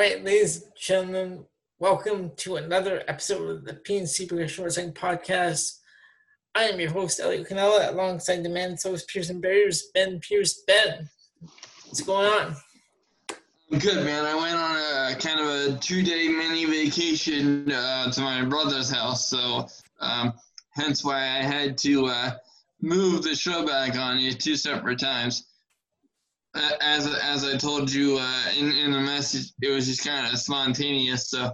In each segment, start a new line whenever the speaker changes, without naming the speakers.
right, ladies and gentlemen, welcome to another episode of the PNC Progression Wrestling Podcast. I am your host, Elliot Canella, alongside the man that's always Pearson Barriers, Ben Pierce. Ben, what's going on?
Good man. I went on a kind of a two-day mini vacation uh, to my brother's house, so um, hence why I had to uh, move the show back on you two separate times. Uh, as as I told you uh, in in the message, it was just kind of spontaneous. So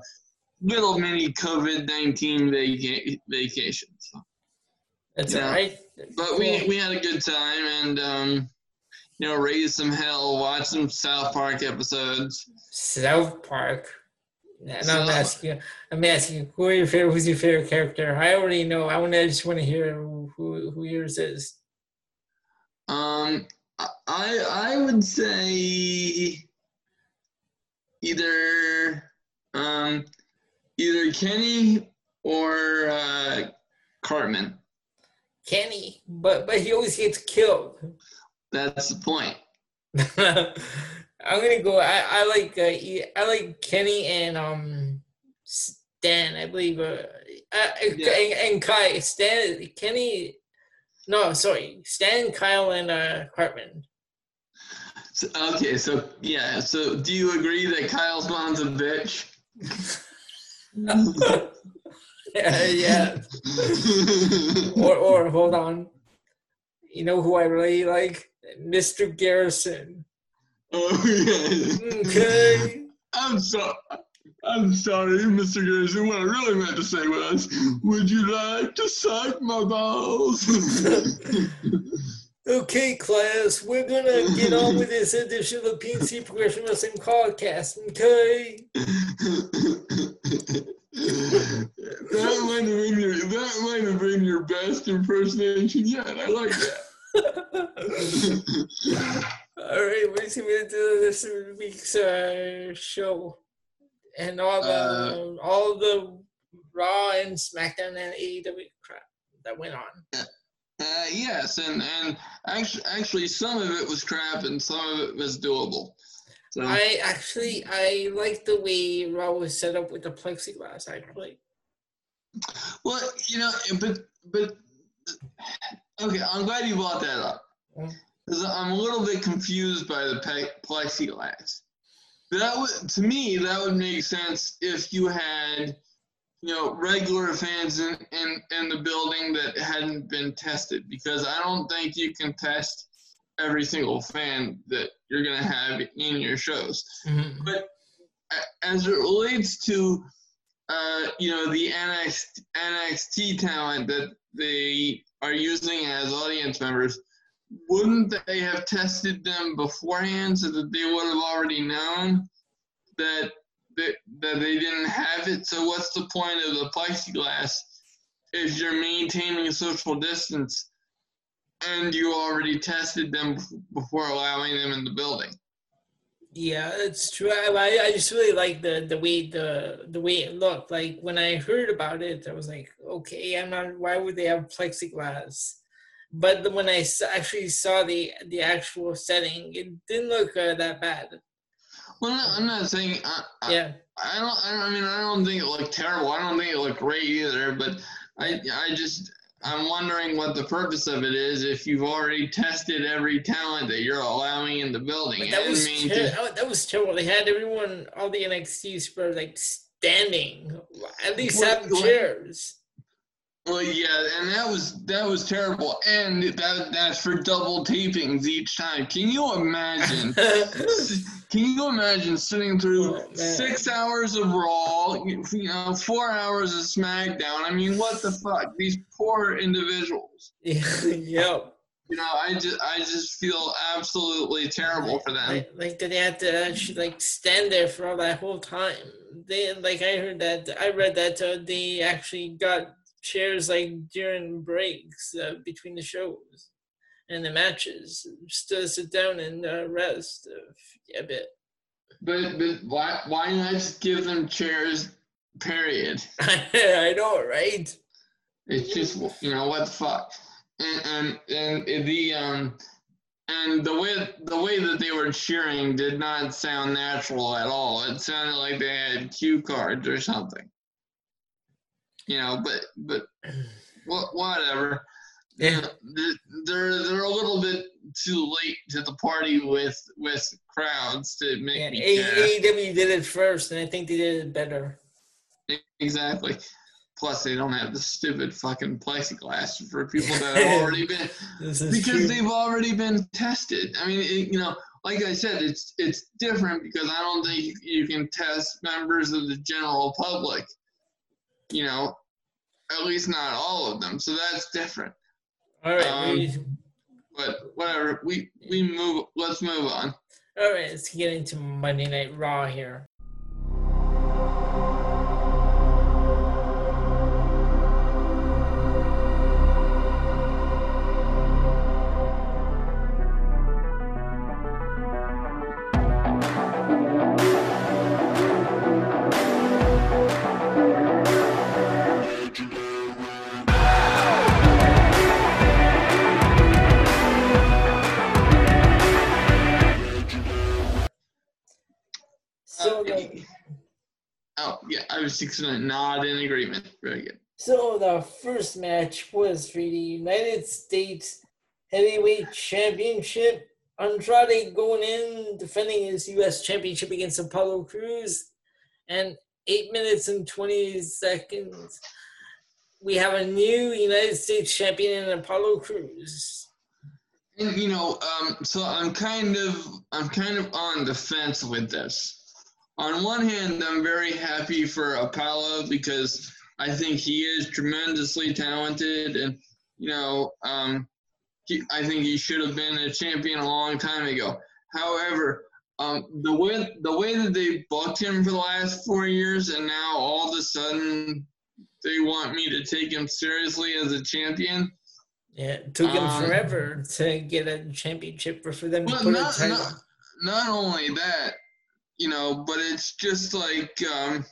little mini COVID nineteen vaca- vacation. So.
That's all right.
But we we had a good time and um, you know raised some hell, watched some South Park episodes.
South Park. And I'm asking, I'm asking, who are your favorite? Who's your favorite character? I already know. I want to. just want to hear who who yours is.
Um, I I would say either um either Kenny or uh, Cartman.
Kenny, but but he always gets killed.
That's the point.
I'm gonna go. I, I like uh, I like Kenny and um Stan. I believe. Uh, uh, yeah. and, and Kai. Stan. Kenny. No, sorry. Stan, Kyle, and uh, Cartman.
So, okay, so yeah. So do you agree that Kyle's mom's a bitch?
yeah, yeah. or or hold on. You know who I really like? Mr. Garrison.
Oh yeah.
Okay.
I'm sorry. I'm sorry, Mr. Garrison. What I really meant to say was, would you like to suck my balls?
okay, class, we're gonna get on with this edition of the PNC Progression Wrestling Podcast, okay?
that might have been your that might have been your best impersonation yet. I like that.
all right, he gonna do this week's uh, show? And all the uh, all the Raw and SmackDown and AEW crap that went on.
Uh, yes, and and actually, actually, some of it was crap, and some of it was doable.
So I actually I like the way Raw was set up with the plexiglass. Actually.
Well, you know, but but okay, I'm glad you brought that up because I'm a little bit confused by the plexiglass. That would, to me, that would make sense if you had, you know, regular fans in, in, in the building that hadn't been tested, because I don't think you can test every single fan that you're going to have in your shows. Mm-hmm. But as it relates to uh, you know, the NXT, NXT talent that they are using as audience members, wouldn't they have tested them beforehand so that they would have already known that that, that they didn't have it? So what's the point of the plexiglass if you're maintaining social distance and you already tested them before allowing them in the building?
Yeah, it's true. I, I just really like the the way the the way it looked. Like when I heard about it, I was like, okay, I'm not. Why would they have plexiglass? But when I actually saw the the actual setting, it didn't look uh, that bad.
Well, I'm not saying. I,
yeah.
I, I don't. I mean, I don't think it looked terrible. I don't think it looked great either. But I, I just I'm wondering what the purpose of it is if you've already tested every talent that you're allowing in the building.
But that was ter- to- that was terrible. They had everyone, all the NXTs were like standing, at least seven chairs.
Well, yeah, and that was that was terrible, and that that's for double tapings each time. Can you imagine? can you imagine sitting through oh, six hours of Raw, you know, four hours of SmackDown? I mean, what the fuck? These poor individuals.
yep.
You know, I just I just feel absolutely terrible for them.
Like, like did they have to actually like stand there for all that whole time? They like I heard that I read that uh, they actually got chairs like during breaks uh, between the shows and the matches just to sit down and uh, rest a bit.
But but why why not just give them chairs? Period.
I know, right?
It's just you know what the fuck, and and and the um and the way the way that they were cheering did not sound natural at all. It sounded like they had cue cards or something. You know, but but whatever. Yeah. They're they're a little bit too late to the party with with crowds to make yeah,
AEW did it first, and I think they did it better.
Exactly. Plus, they don't have the stupid fucking plexiglass for people that have already been because true. they've already been tested. I mean, it, you know, like I said, it's it's different because I don't think you can test members of the general public. You know, at least not all of them. So that's different.
All right. Um,
but whatever. We we move. Let's move on.
All right. Let's get into Monday Night Raw here.
Six nod in agreement. Very good.
So the first match was for the United States Heavyweight Championship. Andrade going in defending his U.S. Championship against Apollo Crews. and eight minutes and twenty seconds, we have a new United States champion in Apollo Crews.
And you know, um, so I'm kind of I'm kind of on the fence with this on one hand, I'm very happy for Apollo because I think he is tremendously talented, and you know, um, he, I think he should have been a champion a long time ago. However, um, the way the way that they booked him for the last four years, and now all of a sudden they want me to take him seriously as a champion.
Yeah, it took him um, forever to get a championship for, for them to put not, a title.
Not, not only that, you know, but it's just like, um,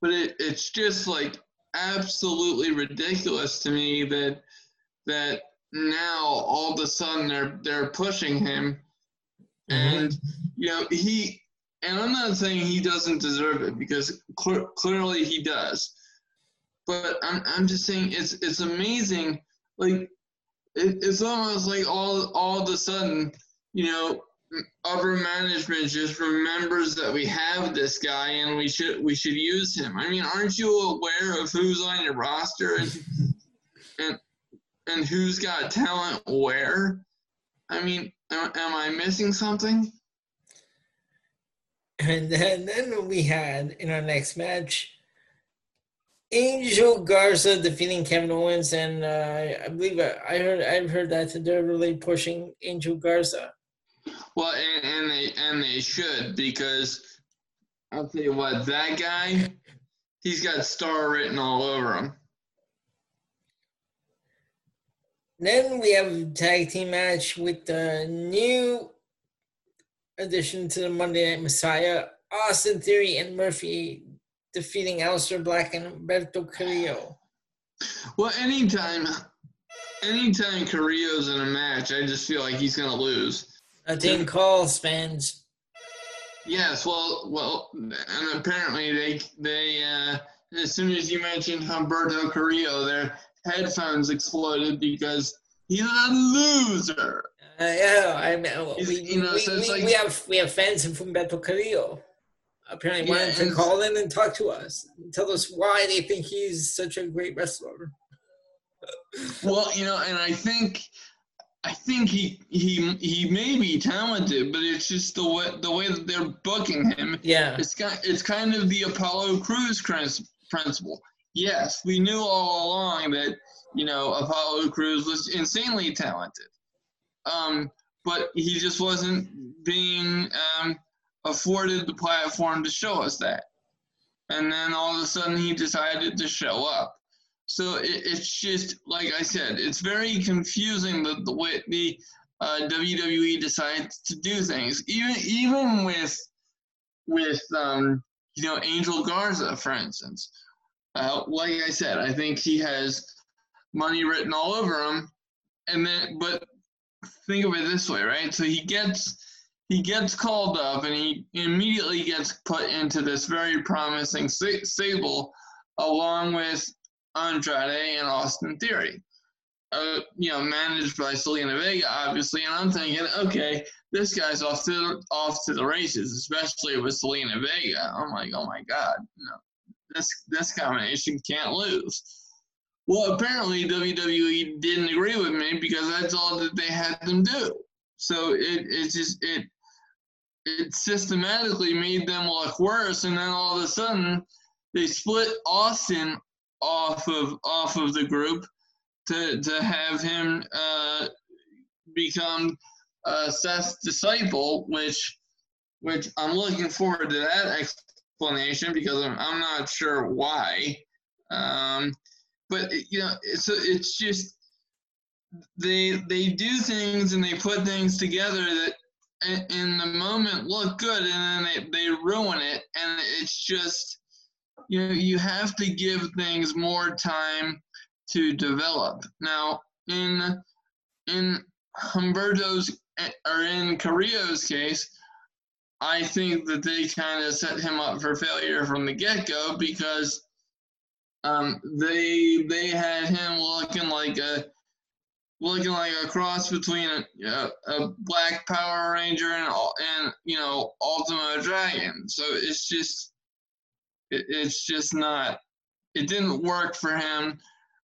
but it, it's just like absolutely ridiculous to me that that now all of a sudden they're they're pushing him, mm-hmm. and you know he and I'm not saying he doesn't deserve it because cl- clearly he does, but I'm I'm just saying it's it's amazing. Like it, it's almost like all all of a sudden you know upper management just remembers that we have this guy and we should we should use him. I mean, aren't you aware of who's on your roster and and and who's got talent where? I mean, am, am I missing something?
And then, then we had in our next match Angel Garza defeating Kevin Owens, and uh, I believe I, I heard I've heard that they're really pushing Angel Garza.
Well, and, and they and they should because I'll tell you what, that guy, he's got star written all over him.
Then we have a tag team match with the new addition to the Monday Night Messiah, Austin Theory and Murphy defeating Aleister Black and Humberto Carrillo.
Well, anytime, anytime Carrillo's in a match, I just feel like he's gonna lose.
A team call spans.
Yes, well, well, and apparently they they uh, as soon as you mentioned Humberto Carrillo, their headphones exploded because he's a loser.
Uh, yeah, I mean, we, you know, we, so we, like, we, have we have fans from Humberto Carrillo. Apparently, yeah, wanted to call in and talk to us, tell us why they think he's such a great wrestler.
well, you know, and I think I think he he he may be talented, but it's just the way the way that they're booking him.
Yeah,
it's kind it's kind of the Apollo Crews principle. Yes, we knew all along that you know Apollo Crews was insanely talented, um, but he just wasn't being um, afforded the platform to show us that. And then all of a sudden, he decided to show up. So it, it's just like I said, it's very confusing the, the way the uh, WWE decides to do things. Even even with with um, you know Angel Garza, for instance. Uh, like I said, I think he has money written all over him, and then but think of it this way, right? So he gets he gets called up and he immediately gets put into this very promising stable along with Andrade and Austin Theory. Uh, you know, managed by Zelina Vega, obviously, and I'm thinking, okay, this guy's off to off to the races, especially with Zelina Vega. I'm like, oh my god, no, this this combination can't lose. Well, apparently WWE didn't agree with me because that's all that they had them do. So it it just it it systematically made them look worse, and then all of a sudden they split Austin off of off of the group to to have him uh, become uh, Seth's disciple, which which I'm looking forward to that explanation because I'm, I'm not sure why. Um, but you know, it's it's just they they do things and they put things together that in the moment look good and then they, they ruin it and it's just you you have to give things more time to develop now in in Humberto's or in Carrillo's case I think that they kind of set him up for failure from the get-go because um, they they had him looking like a looking like a cross between a, a, a Black Power Ranger and and you know Ultimo Dragon. So it's just it, it's just not. It didn't work for him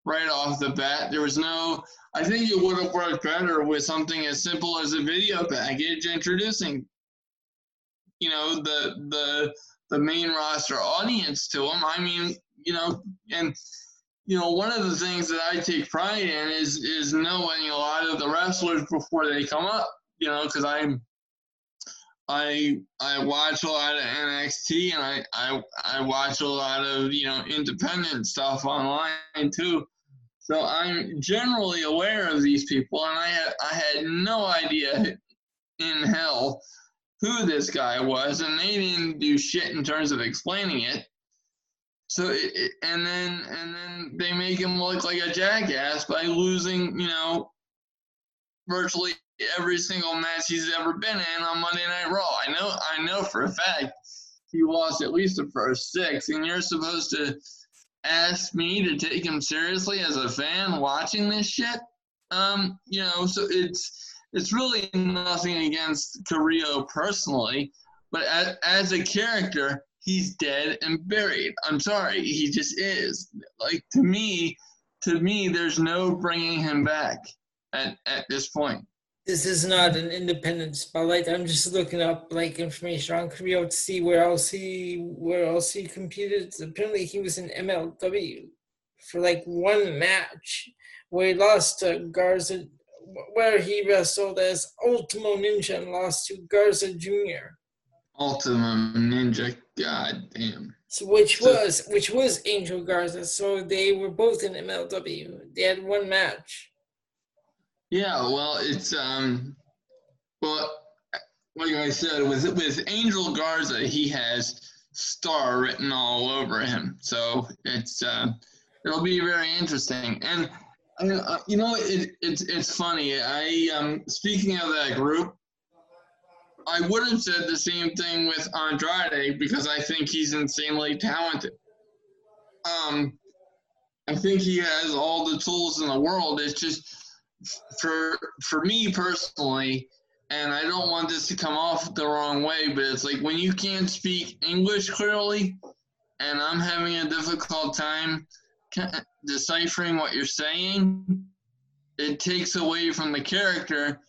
right off the bat. There was no. I think it would have worked better with something as simple as a video package introducing, you know, the the the main roster audience to him. I mean, you know, and you know, one of the things that I take pride in is is knowing a lot of the wrestlers before they come up. You know, because I'm I I watch a lot of NXT and I, I I watch a lot of you know independent stuff online too. So I'm generally aware of these people, and I had I had no idea in hell who this guy was, and they didn't do shit in terms of explaining it. So it, it, and then and then they make him look like a jackass by losing, you know, virtually every single match he's ever been in on Monday Night Raw. I know I know for a fact he lost at least the first six, and you're supposed to ask me to take him seriously as a fan watching this shit. Um, you know, so it's it's really nothing against Carrillo personally, but as, as a character, he's dead and buried. I'm sorry, he just is. Like to me, to me, there's no bringing him back at at this point.
This is not an independent spotlight. I'm just looking up like information on Carrillo to see where else he where else he competed. Apparently, he was in MLW for like one match where he lost to Garza, where he wrestled as Ultimo Ninja and lost to Garza Jr.
Ultima Ninja. God damn.
So which was which was Angel Garza. So they were both in MLW. They had one match.
Yeah, well, it's um, well, like I said, with with Angel Garza, he has star written all over him. So it's uh, it'll be very interesting. And uh, you know, it, it's it's funny. I um, speaking of that group, I would have said the same thing with Andrade because I think he's insanely talented. Um, I think he has all the tools in the world. It's just for for me personally, and I don't want this to come off the wrong way, but it's like when you can't speak English clearly, and I'm having a difficult time deciphering what you're saying, it takes away from the character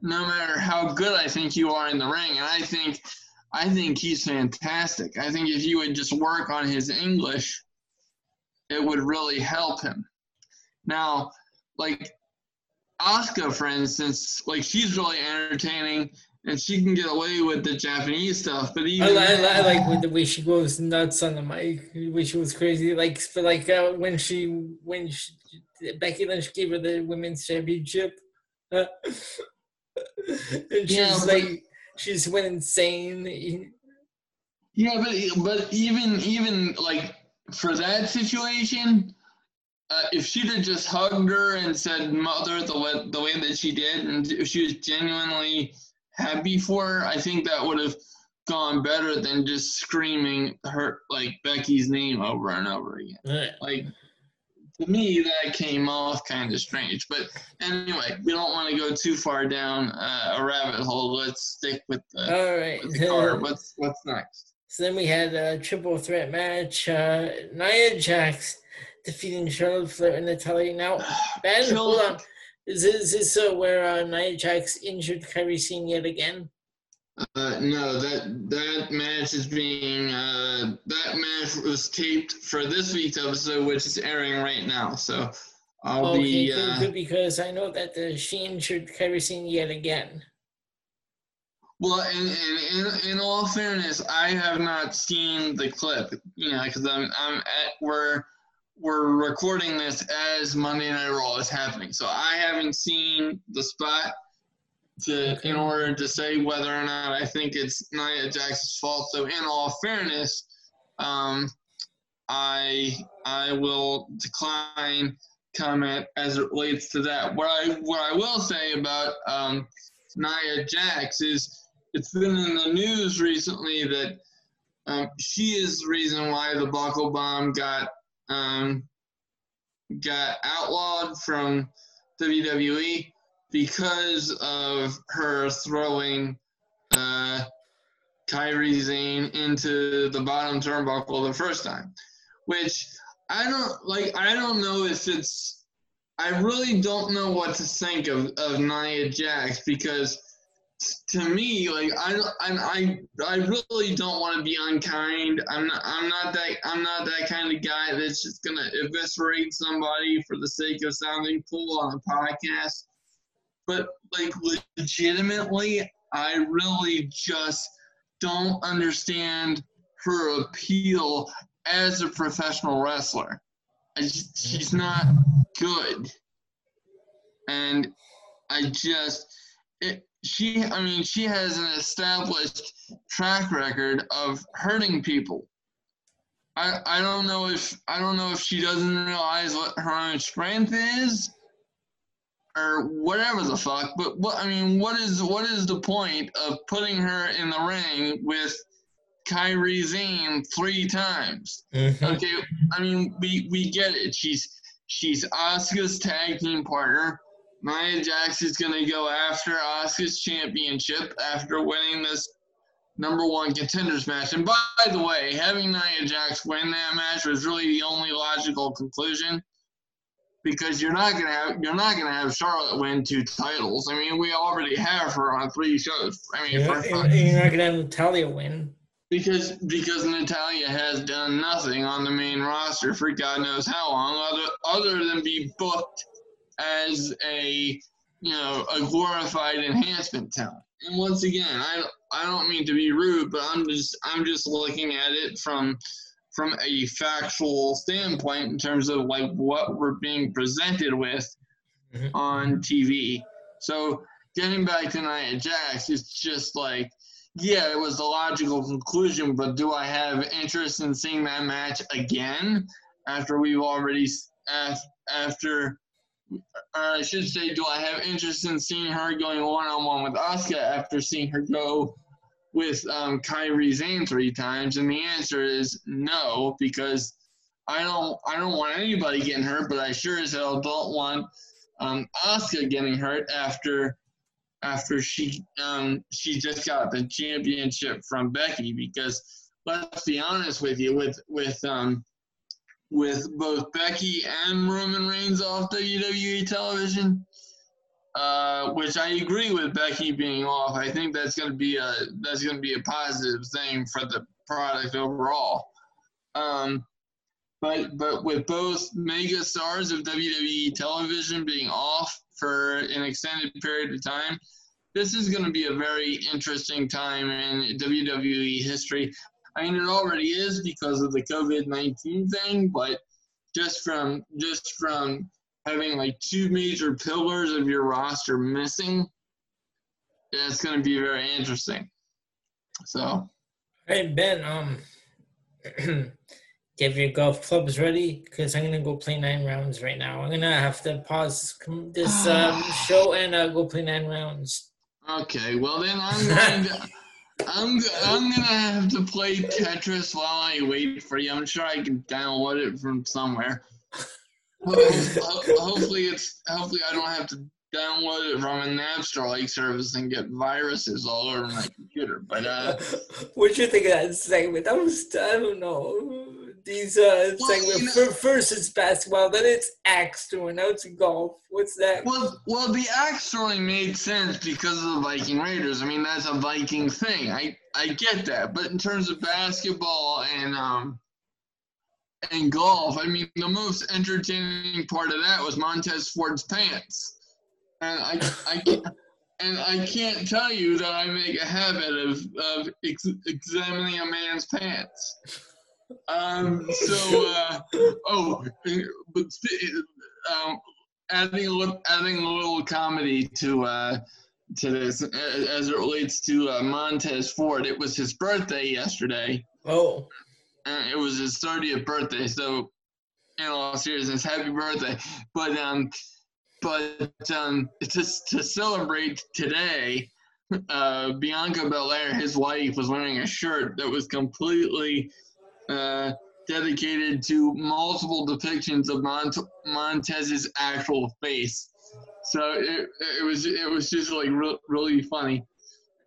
no matter how good I think you are in the ring. And I think I think he's fantastic. I think if you would just work on his English, it would really help him. Now, like Asuka, for instance, like she's really entertaining and she can get away with the Japanese stuff. But even
I, I, I like the way she goes nuts on the mic, the way she was crazy. Like, for like uh, when she when she, Becky Lynch gave her the women's championship. Uh, and she's yeah, like she's went insane.
Yeah, but but even even like for that situation, uh, if she'd have just hugged her and said "mother" the way the way that she did, and if she was genuinely happy for her, I think that would have gone better than just screaming her like Becky's name over and over again.
Right.
Like to me, that came off kind of strange. But anyway, we don't want to go too far down uh, a rabbit hole. Let's stick with the,
All right.
with the card. What's what's next?
So then we had a triple threat match. Uh, Nia Jax defeating Charlotte Flair and Natalya. Now, Ben, hold on. Is this, is this uh, where uh, Nia Jax injured Kairi Sane yet again?
Uh, no, that that match is being uh, that match was taped for this week's episode, which is airing right now. So I'll
okay,
be.
good,
Uh,
good, because I know that uh, she injured Kairi Sane yet again.
well, in, in in in all fairness, I have not seen the clip. You know, because I'm I'm at we're we're recording this as Monday Night Raw is happening, so I haven't seen the spot to in order to say whether or not I think it's Nia Jax's fault. So in all fairness, um, I I will decline comment as it relates to that. What I what I will say about um, Nia Jax is it's been in the news recently that um, she is the reason why the buckle bomb got um, got outlawed from WWE because of her throwing uh, Kairi Sane into the bottom turnbuckle the first time, which I don't like. I don't know if it's. I really don't know what to think of of Nia Jax because to me, like I I, I, really don't want to be unkind. I'm not, I'm not that, I'm not that kind of guy that's just gonna eviscerate somebody for the sake of sounding cool on a podcast. But like legitimately, I really just don't understand her appeal as a professional wrestler. Just, she's not good, and I just it, she I mean she has an established track record of hurting people. I I don't know if I don't know if she doesn't realize what her own strength is or whatever the fuck, but what I mean what is what is the point of putting her in the ring with Kairi Sane three times? Mm-hmm. Okay, I mean we we get it. She's she's Asuka's tag team partner. Nia Jax is going to go after Asuka's championship after winning this number one contenders match. And by the way, having Nia Jax win that match was really the only logical conclusion because you're not gonna have you're not gonna have Charlotte win two titles. I mean, we already have her on three shows. I mean,
You're,
for,
you're- you're not gonna have Natalya win.
because because Natalya has done nothing on the main roster for God knows how long, other other than be booked as a you know a glorified enhancement talent. And once again, I I don't mean to be rude, but I'm just I'm just looking at it from from a factual standpoint in terms of like what we're being presented with
Mhm.
on TV. So getting back to Nia Jax, it's just like yeah, it was the logical conclusion, but do I have interest in seeing that match again after we've already after or I should say, do I have interest in seeing her going one on one with Asuka after seeing her go with um, Kairi Sane three times? And the answer is no, because I don't I don't want anybody getting hurt, but I sure as hell don't want um, Asuka getting hurt after after she um, she just got the championship from Becky. Because let's be honest with you, with with um, with both Becky and Roman Reigns off WWE television, uh, which I agree with Becky being off. I think that's going to be a that's going to be a positive thing for the product overall. Um, but but with both mega stars of WWE television being off for an extended period of time, this is going to be a very interesting time in WWE history. I mean, it already is because of the COVID nineteen thing, but just from just from having like two major pillars of your roster missing, it's going to be very interesting. So,
Hey Ben, um, Get your golf clubs ready because I'm gonna go play nine rounds right now. I'm gonna have to pause this um, show and uh, go play nine rounds.
Okay, well then I'm going to, I'm I'm gonna have to play Tetris while I wait for you. I'm sure I can download it from somewhere. hopefully it's hopefully I don't have to download it from a Napster like service and get viruses all over my computer. But uh,
what you think of that segment? That was I don't know these uh well, know, first it's basketball, then it's axe throwing. Now it's golf. What's that?
Well, well, the axe throwing made sense because of the Viking Raiders. I mean, that's a Viking thing. I I get that, but in terms of basketball and um and golf, I mean, the most entertaining part of that was Montez Ford's pants and I, I can't, and I can't tell you that I make a habit of, of ex- examining a man's pants. Um, so, uh, oh, but um, adding a little, adding a little comedy to uh, to this as it relates to uh, Montez Ford. It was his birthday yesterday.
Oh,
and it was his 30th birthday. So, in all seriousness, happy birthday! But um, but um, to, to celebrate today, uh, Bianca Belair, his wife, was wearing a shirt that was completely uh, dedicated to multiple depictions of Mont- Montez's actual face. So it, it was it was just like re- really funny.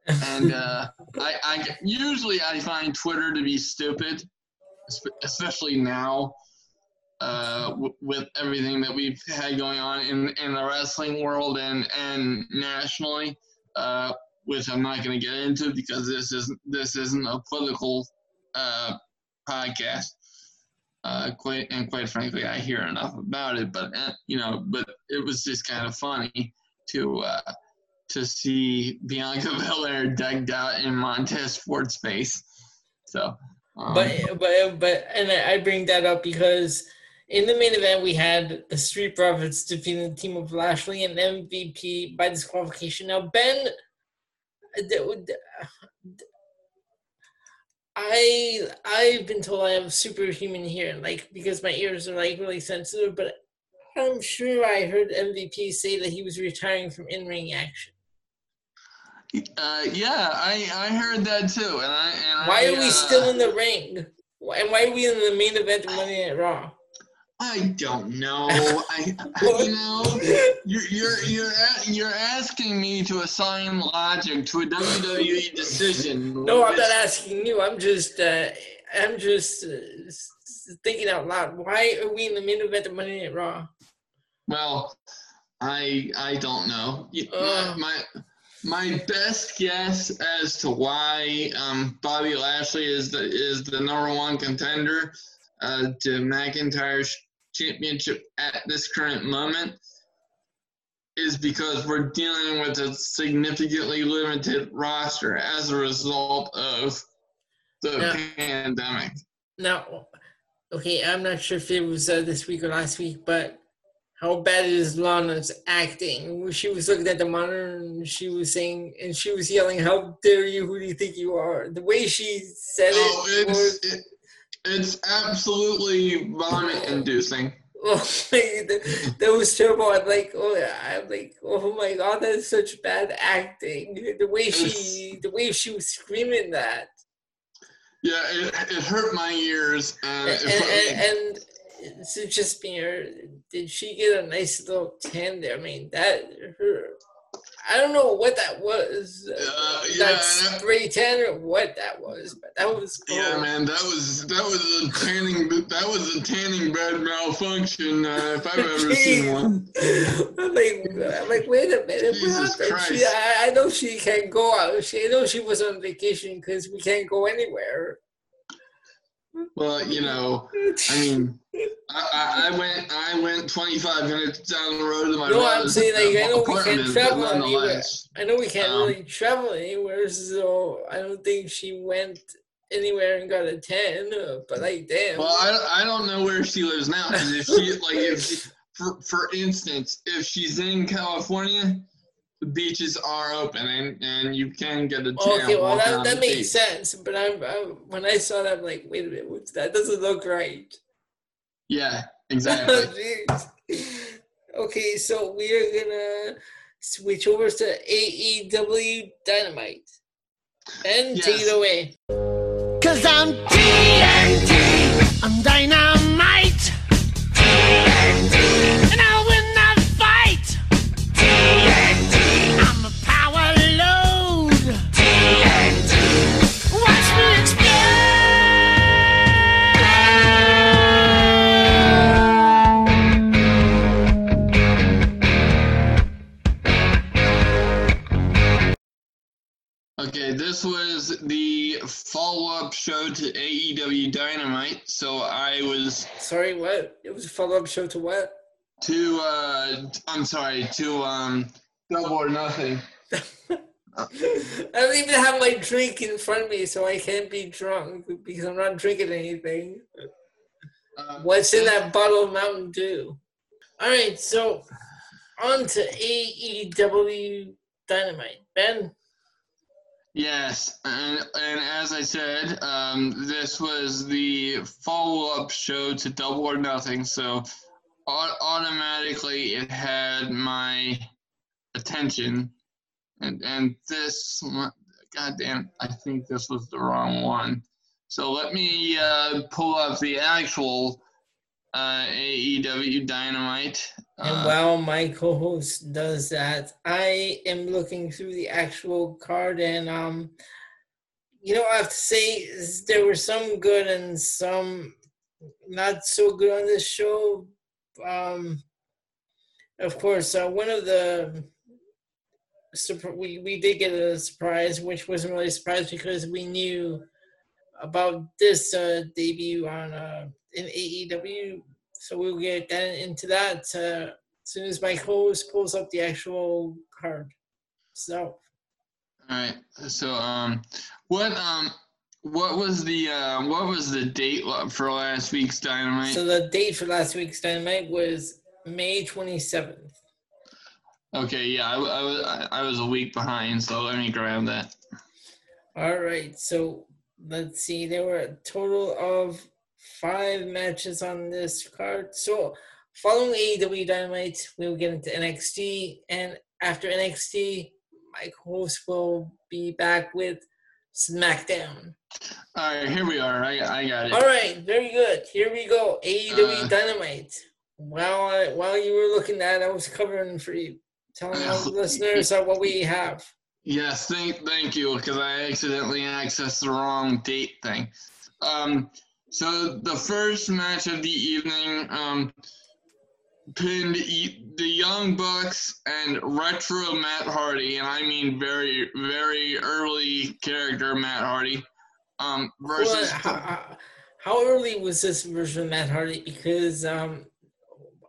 And uh, I, I usually I find Twitter to be stupid, especially now uh, w- with everything that we've had going on in, in the wrestling world and, and nationally, uh, which I'm not going to get into because this isn't this isn't a political uh, podcast. Uh, quite and quite frankly, I hear enough about it, but uh, you know, but it was just kind of funny to uh, to see Bianca Belair decked out in Montez Ford's face. So,
um, but but but and I bring that up because in the main event, we had the Street Profits defeating the team of Lashley and MVP by disqualification. Now, Ben, I I've been told I have superhuman hearing, like because my ears are like really sensitive. But I'm sure I heard MVP say that he was retiring from in-ring action.
Uh, yeah, I I heard that too, and I. And
why
I,
are we uh, still in the ring? And why are we in the main event of Monday Night Raw?
I don't know. I, you know, you're you're you're you're asking me to assign logic to a WWE decision.
No, I'm not asking you. I'm just uh, I'm just uh, thinking out loud. Why are we in the middle of Monday Night Raw?
Well, I I don't know. Uh, my, my best guess as to why um, Bobby Lashley is the is the number one contender uh, to McIntyre's championship at this current moment is because we're dealing with a significantly limited roster as a result of the now, pandemic.
Now, okay, I'm not sure if it was uh, this week or last week, but how bad is Lana's acting? She was looking at the monitor and she was saying, and she was yelling, "How dare you? Who do you think you are?" The way she said oh,
it, was, it, it's absolutely vomit inducing.
Oh, that was terrible. I'm like, oh, I'm like, oh my god, that's such bad acting. The way she, the way she was screaming that.
Yeah, it, it hurt my ears.
And, and, and, and, so just being her, did she get a nice little tan there? I mean, that her I don't know what that was. Uh, yeah, that spray tan or what that was, but that was.
Cool. Yeah, man, that was that was a tanning that was a tanning bed malfunction uh, if I've ever seen one.
I'm like, I'm like, wait a minute, Jesus Christ. She, I, I know she can't go out. She I know she was on vacation because we can't go anywhere.
Well, you know, I mean, I, I, went I went 25 minutes down the road to my
no, I'm saying like I know we can't travel anywhere. I know we can't um, really travel anywhere, so I don't think she went anywhere and got a 10. But like, damn.
Well, I, I don't know where she lives now if she like if she, for for instance, if she's in California, the beaches are open and, and you can get a tan.
Okay, well that, that
the
makes
beach.
sense. But I'm, I'm when I saw that, I'm like, wait a minute, what's that doesn't look right.
Yeah, exactly.
Okay, so we are gonna switch over to AEW Dynamite. And take it away.
Cause I'm TNT. I'm dynamite.
This was the follow-up show to AEW Dynamite. So I was
Sorry, what? It was a follow-up show to what?
to uh I'm sorry, to um Double or Nothing.
I don't even have my drink in front of me, so I can't be drunk because I'm not drinking anything.
Uh,
What's in that bottle of Mountain Dew? All right, so on to AEW Dynamite. Ben,
Yes, and, and as I said, um, this was the follow-up show to Double or Nothing, so au- automatically it had my attention, and and this, one- goddamn, I think this was the wrong one. So let me uh, pull up the actual uh, AEW Dynamite.
and
Uh,
while my co-host does that, I am looking through the actual card, and um, you know, I have to say there were some good and some not so good on this show. Um, of course, uh, one of the we we did get a surprise, which wasn't really a surprise because we knew about this uh, debut on uh, in AEW. So we'll get that into that uh, as soon as my host pulls up the actual card. So
All right. So, um, what um, what was the uh, what was the date for last week's Dynamite?
so the date for last week's Dynamite was May twenty seventh.
okay, yeah, I, I was I- I was a week behind, so let me grab that.
All right, so let's see. There were a total of five matches on this card. So, following AEW Dynamite, we'll get into NXT, and after NXT, my host will be back with SmackDown.
All right, here we are. I I got it.
All right, very good. Here we go. AEW
Uh,
Dynamite. While I, while you were looking at, I was covering for you, telling our listeners uh, what we have.
Yes, thank thank you, because I accidentally accessed the wrong date thing. Um, so the first match of the evening, um, pinned the Young Bucks and retro Matt Hardy, and I mean very very early character Matt Hardy, um,
Well,
versus
how, how early was this version of Matt Hardy? Because um,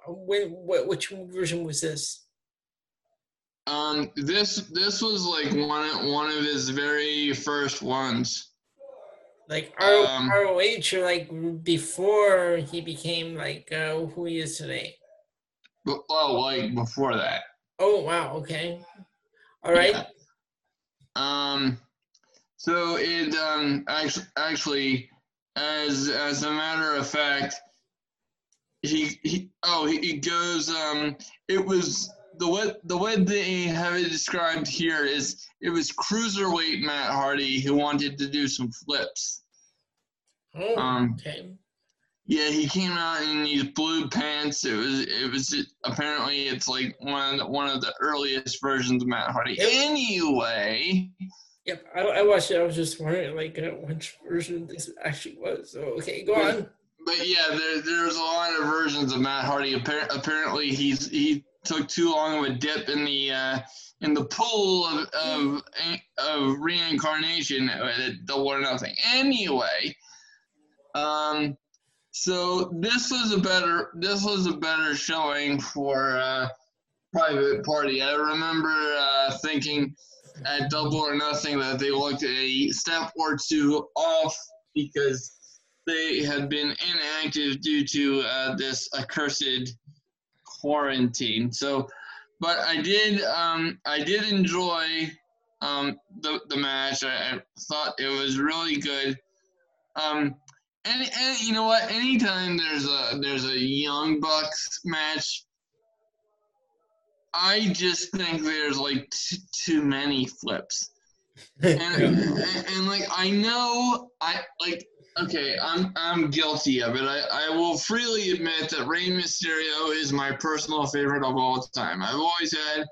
when wh- which version was this?
um this this was like one one of his very first ones.
Like R-
Um,
ROH or like before he became like uh, who he is today?
Oh, like before that.
Oh wow, okay, all right.
Yeah. Um, so it um actually actually as as a matter of fact, he he oh he, he goes um it was the way the way they have it described here is it was cruiserweight Matt Hardy who wanted to do some flips.
Oh,
Um,
okay.
Yeah, he came out in these blue pants. It was it was apparently it's like one of the, one of the earliest versions of Matt Hardy.
Yep.
Anyway,
Yep, I, I watched it. I was just wondering like uh, which version this actually was. So okay, go on.
But yeah, there, there's a lot of versions of Matt Hardy. Appar- apparently, he's he took too long of a dip in the uh, in the pool of of, of reincarnation at Double or Nothing. Anyway, um, so this was a better this was a better showing for uh, Private Party. I remember uh, thinking at Double or Nothing that they looked a step or two off because they had been inactive due to uh, this accursed quarantine. So but I did um, I did enjoy um, the the match. I, I thought it was really good. Um, and, and you know what? Anytime there's a there's a young bucks match, I just think there's like t- too many flips. And, and, and like I know I like okay, I'm I'm guilty of it. I, I will freely admit that Rey Mysterio is my personal favorite of all time. I've always had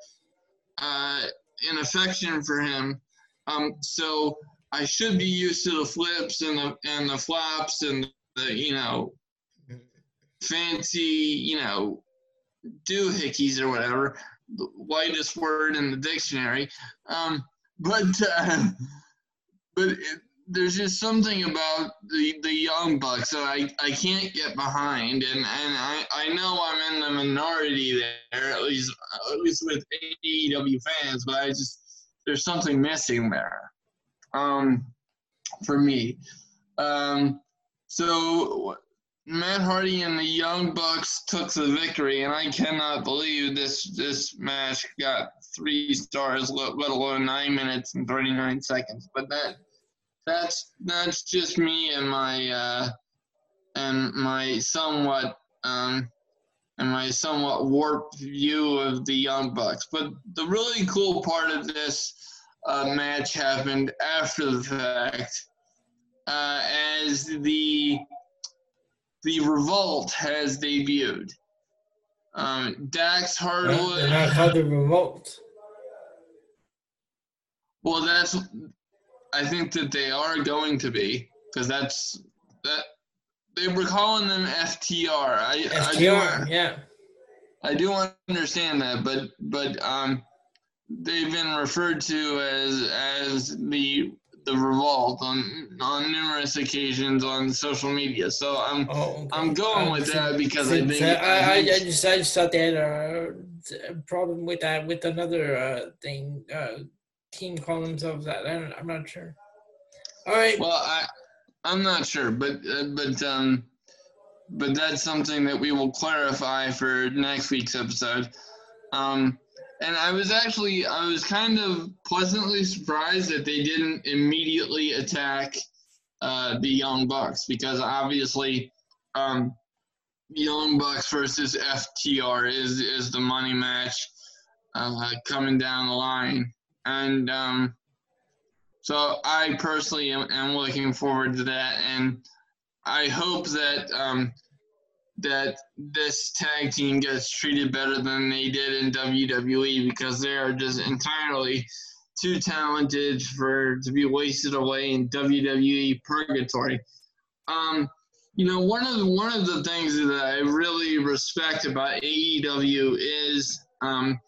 uh, an affection for him. Um, so I should be used to the flips and the and the flops and the you know fancy you know doohickeys or whatever, the whitest word in the dictionary. Um, but uh, but it, there's just something about the the young bucks that I, I can't get behind, and, and I, I know I'm in the minority there at least at least with AEW fans, but I just there's something missing there, um, for me. Um, so Matt Hardy and the Young Bucks took the victory, and I cannot believe this this match got three stars, let, alone nine minutes and 39 seconds. But that that's that's just me and my uh, and my somewhat um, and my somewhat warped view of the Young Bucks. But the really cool part of this uh, match happened after the fact, uh, as the the Revolt has debuted. Um, Dax Harwood.
They're not called the Revolt.
Well, that's. I think that they are going to be because that's that. They were calling them FTR. I,
FTR,
I do,
yeah.
I do understand that, but but um, they've been referred to as as the the revolt on on numerous occasions on social media. So I'm
Oh, okay.
I'm going with that because I think
I, I, I just I just thought they had a problem with that with another uh, thing. Uh, team calling themselves that. I don't, I'm not sure. All right.
Well, I I'm not sure, but uh, but um, but that's something that we will clarify for next week's episode. Um, and I was actually I was kind of pleasantly surprised that they didn't immediately attack uh, the Young Bucks because obviously um, Young Bucks versus FTR is is the money match uh, coming down the line, and um, so I personally am, am looking forward to that, and I hope that um, that this tag team gets treated better than they did in WWE because they are just entirely too talented for to be wasted away in WWE purgatory. Um, you know, one of the, one of the things that I really respect about AEW is um,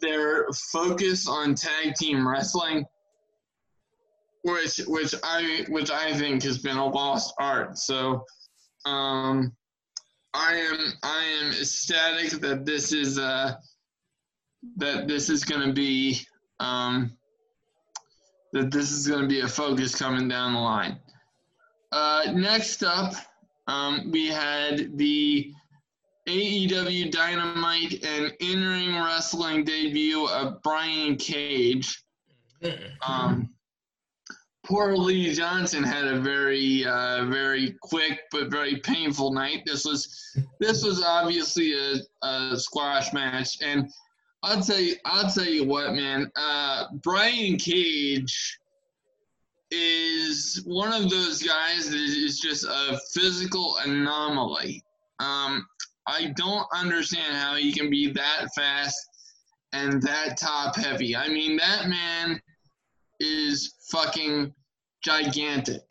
their focus on tag team wrestling which which I which I think has been a lost art. So um I am I am ecstatic that this is uh that this is gonna be um that this is gonna be a focus coming down the line. Uh next up um we had the AEW Dynamite and in-ring wrestling debut of Brian Cage. Um, poor Lee Johnson had a very, uh, very quick but very painful night. This was, this was obviously a, a squash match, and I'll tell you, I'll tell you what, man. Uh, Brian Cage is one of those guys that is just a physical anomaly. Um, I don't understand how he can be that fast and that top heavy. I mean, that man is fucking gigantic.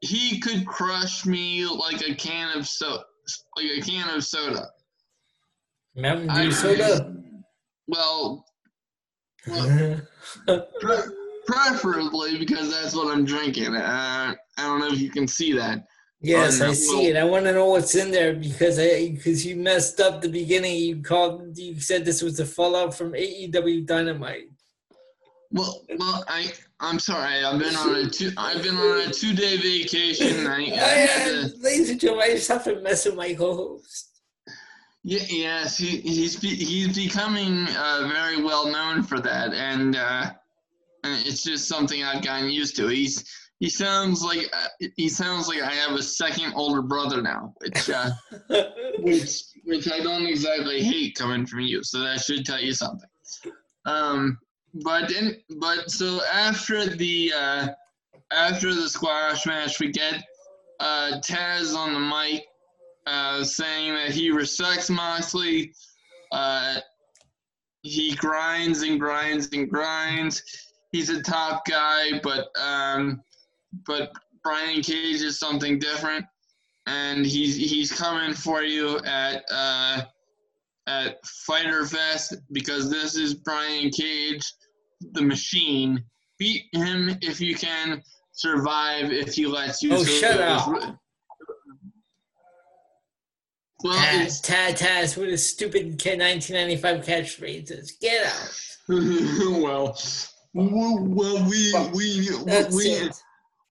He could crush me like a can of so like a can of soda.
Mountain
I-
Dew soda.
Well, well pre- preferably because that's what I'm drinking. Uh, I don't know if you can see that.
yes, I see it. I want to know what's in there because I because you messed up the beginning. You called. You said this was the fallout from AEW Dynamite.
Well, well, I I'm sorry. I've been on a two I've been on a two day vacation. I, I had
I,
to,
ladies and gentlemen, I just have to mess with my co-host.
Yeah, yes, he, he's he's becoming uh, very well known for that, and uh, it's just something I've gotten used to. He's he sounds like uh, he sounds like I have a second older brother now, which uh, which which I don't exactly hate coming from you. So that should tell you something. Um, but in but so after the uh, after the squash match, we get uh, Taz on the mic uh, saying that he respects Moxley. Uh, he grinds and grinds and grinds. He's a top guy, but um, but Brian Cage is something different, and he's he's coming for you at uh, at Fyter Fest because this is Brian Cage, the Machine. Beat him if you can. Survive if he lets you.
Oh,
So
shut up.
Well,
Taz, Taz, Taz with his stupid kid 1995 catchphrases. Get out.
well, well, well, we we
That's
we
it.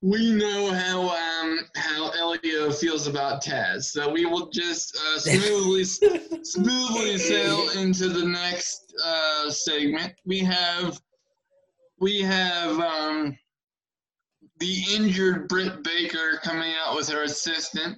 we know how um how Elio feels about Taz, so we will just uh, smoothly smoothly sail into the next uh, segment. We have we have um the injured Britt Baker coming out with her assistant.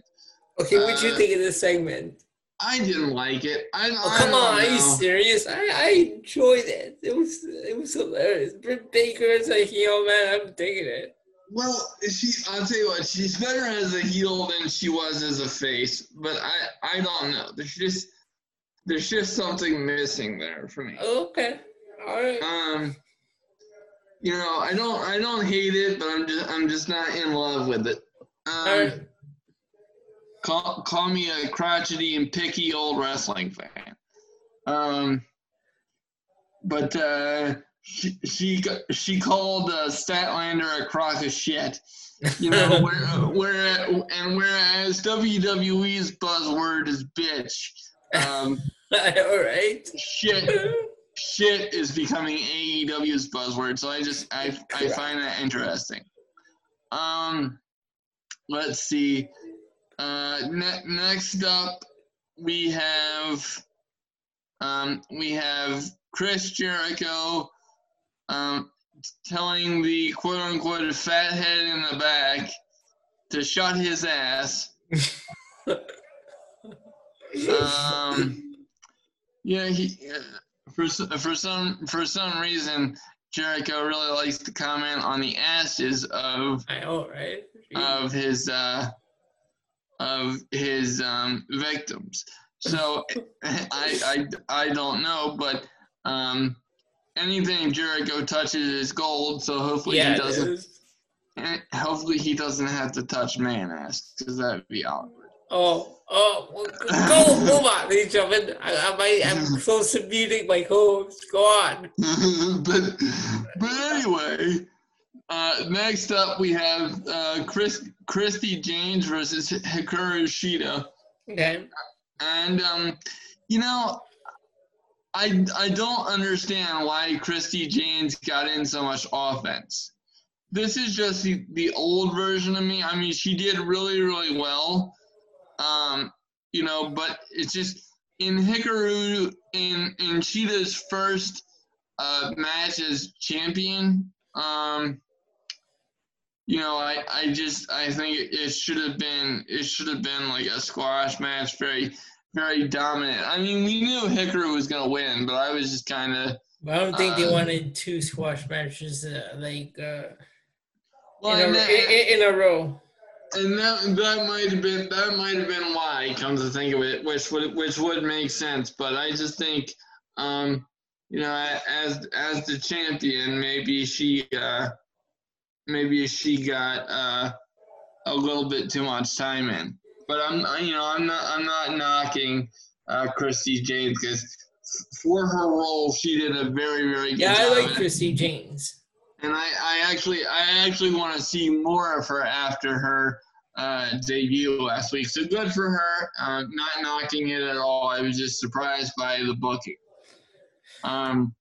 Okay, what'd you
Uh,
think of this segment?
I didn't like it. I,
Oh,
I
come
don't
on, are you serious? I, I enjoyed it. It was it was hilarious. Britt Baker is a heel man. I'm digging it.
Well, she I'll tell you what, she's better as a heel than she was as a face, but I I don't know. There's just there's just something missing there for me.
Okay, all right.
Um you know, I don't I don't hate it, but I'm just I'm just not in love with it.
Right.
Um, call call me a crotchety and picky old wrestling fan. Um but uh she she, she called uh, Statlander a crock of shit. You know, where, where and whereas WWE's buzzword is bitch, um,
all right.
shit shit is becoming AEW's buzzword. So I just I I find that interesting. Um, let's see. Uh, ne- next up we have um we have Chris Jericho um telling the quote unquote fat head in the back to shut his ass. Um, yeah, he uh, for for some for some reason Jericho really likes to comment on the ashes of
I all right.
of his uh, of his um, victims. So I, I I don't know, but um, anything Jericho touches is gold. So hopefully
yeah,
he doesn't. Hopefully he doesn't have to touch man ass because that'd be awkward.
Oh, oh, well, go, move on, ladies and gentlemen. I, I, I'm close to muting my co-host. Go on.
but but anyway, uh, next up we have uh, Chris Christi Jaynes versus Hikaru Shida,
Okay.
and um, you know, I I don't understand why Christi Jaynes got in so much offense. This is just the, the old version of me. I mean, she did really really well, um, you know, but it's just in Hikaru in in Shida's first uh, match as champion. Um, you know, I, I just I think it, should have been it should have been like a squash match, very very dominant. I mean, we knew Hikaru was gonna win, but I was just kind of
I don't think they
Uh,
wanted two squash matches uh, like uh,
well,
in, a, in, in a row.
And that that might have been that might have been why. Come to think of it, which would which would make sense, but I just think. Um, you know, as as the champion, maybe she uh, maybe she got uh, a little bit too much time in. But I'm I- you know I'm not I'm not knocking uh, Christi Jaynes because for her role she did a very very good
Yeah,
job.
I like Christi Jaynes.
And I, I actually I actually want to see more of her after her uh, debut last week. So good for her. Uh, not knocking it at all. I was just surprised by the booking. Um,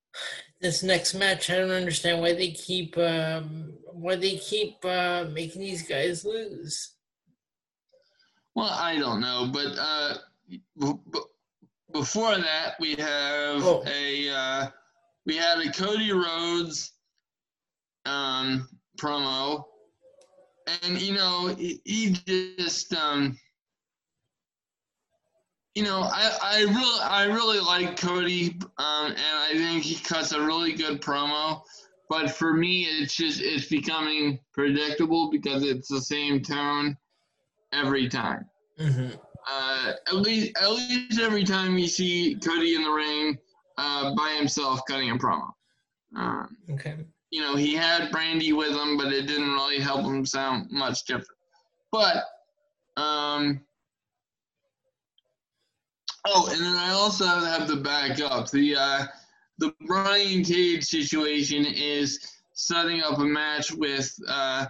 This next match, I don't understand why they keep um, why they keep uh, making these guys lose.
well, I don't know, but uh, but, before that, we have
Oh.
a uh, we had a Cody Rhodes um, promo, and you know he, he just um, you know I, I really I really like Cody, um, and I think he cuts a really good promo. But for me, it's just it's becoming predictable because it's the same tone every time
hmm
uh, at least at least every time you see Cody in the ring uh, by himself cutting a promo. Um,
Okay.
You know, he had Brandi with him, but it didn't really help him sound much different. But um, oh, and then I also have to back up the uh, the Brian Cage situation is setting up a match with uh,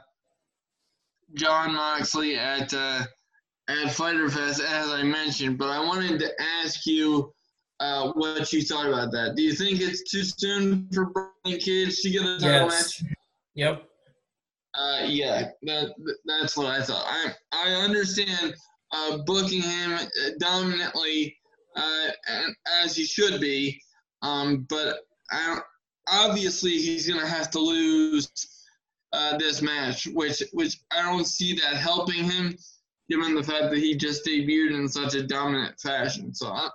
Jon Moxley at. Uh, at Fyter Fest, as I mentioned, but I wanted to ask you uh, what you thought about that. Do you think it's too soon for Brian Cage to get a title
Yes.
match?
Yep.
Uh, yeah, that that's what I thought. I I understand uh, booking him uh, dominantly uh, as he should be, um, but I obviously he's gonna have to lose uh, this match, which which I don't see that helping him, given the fact that he just debuted in such a dominant fashion. So I,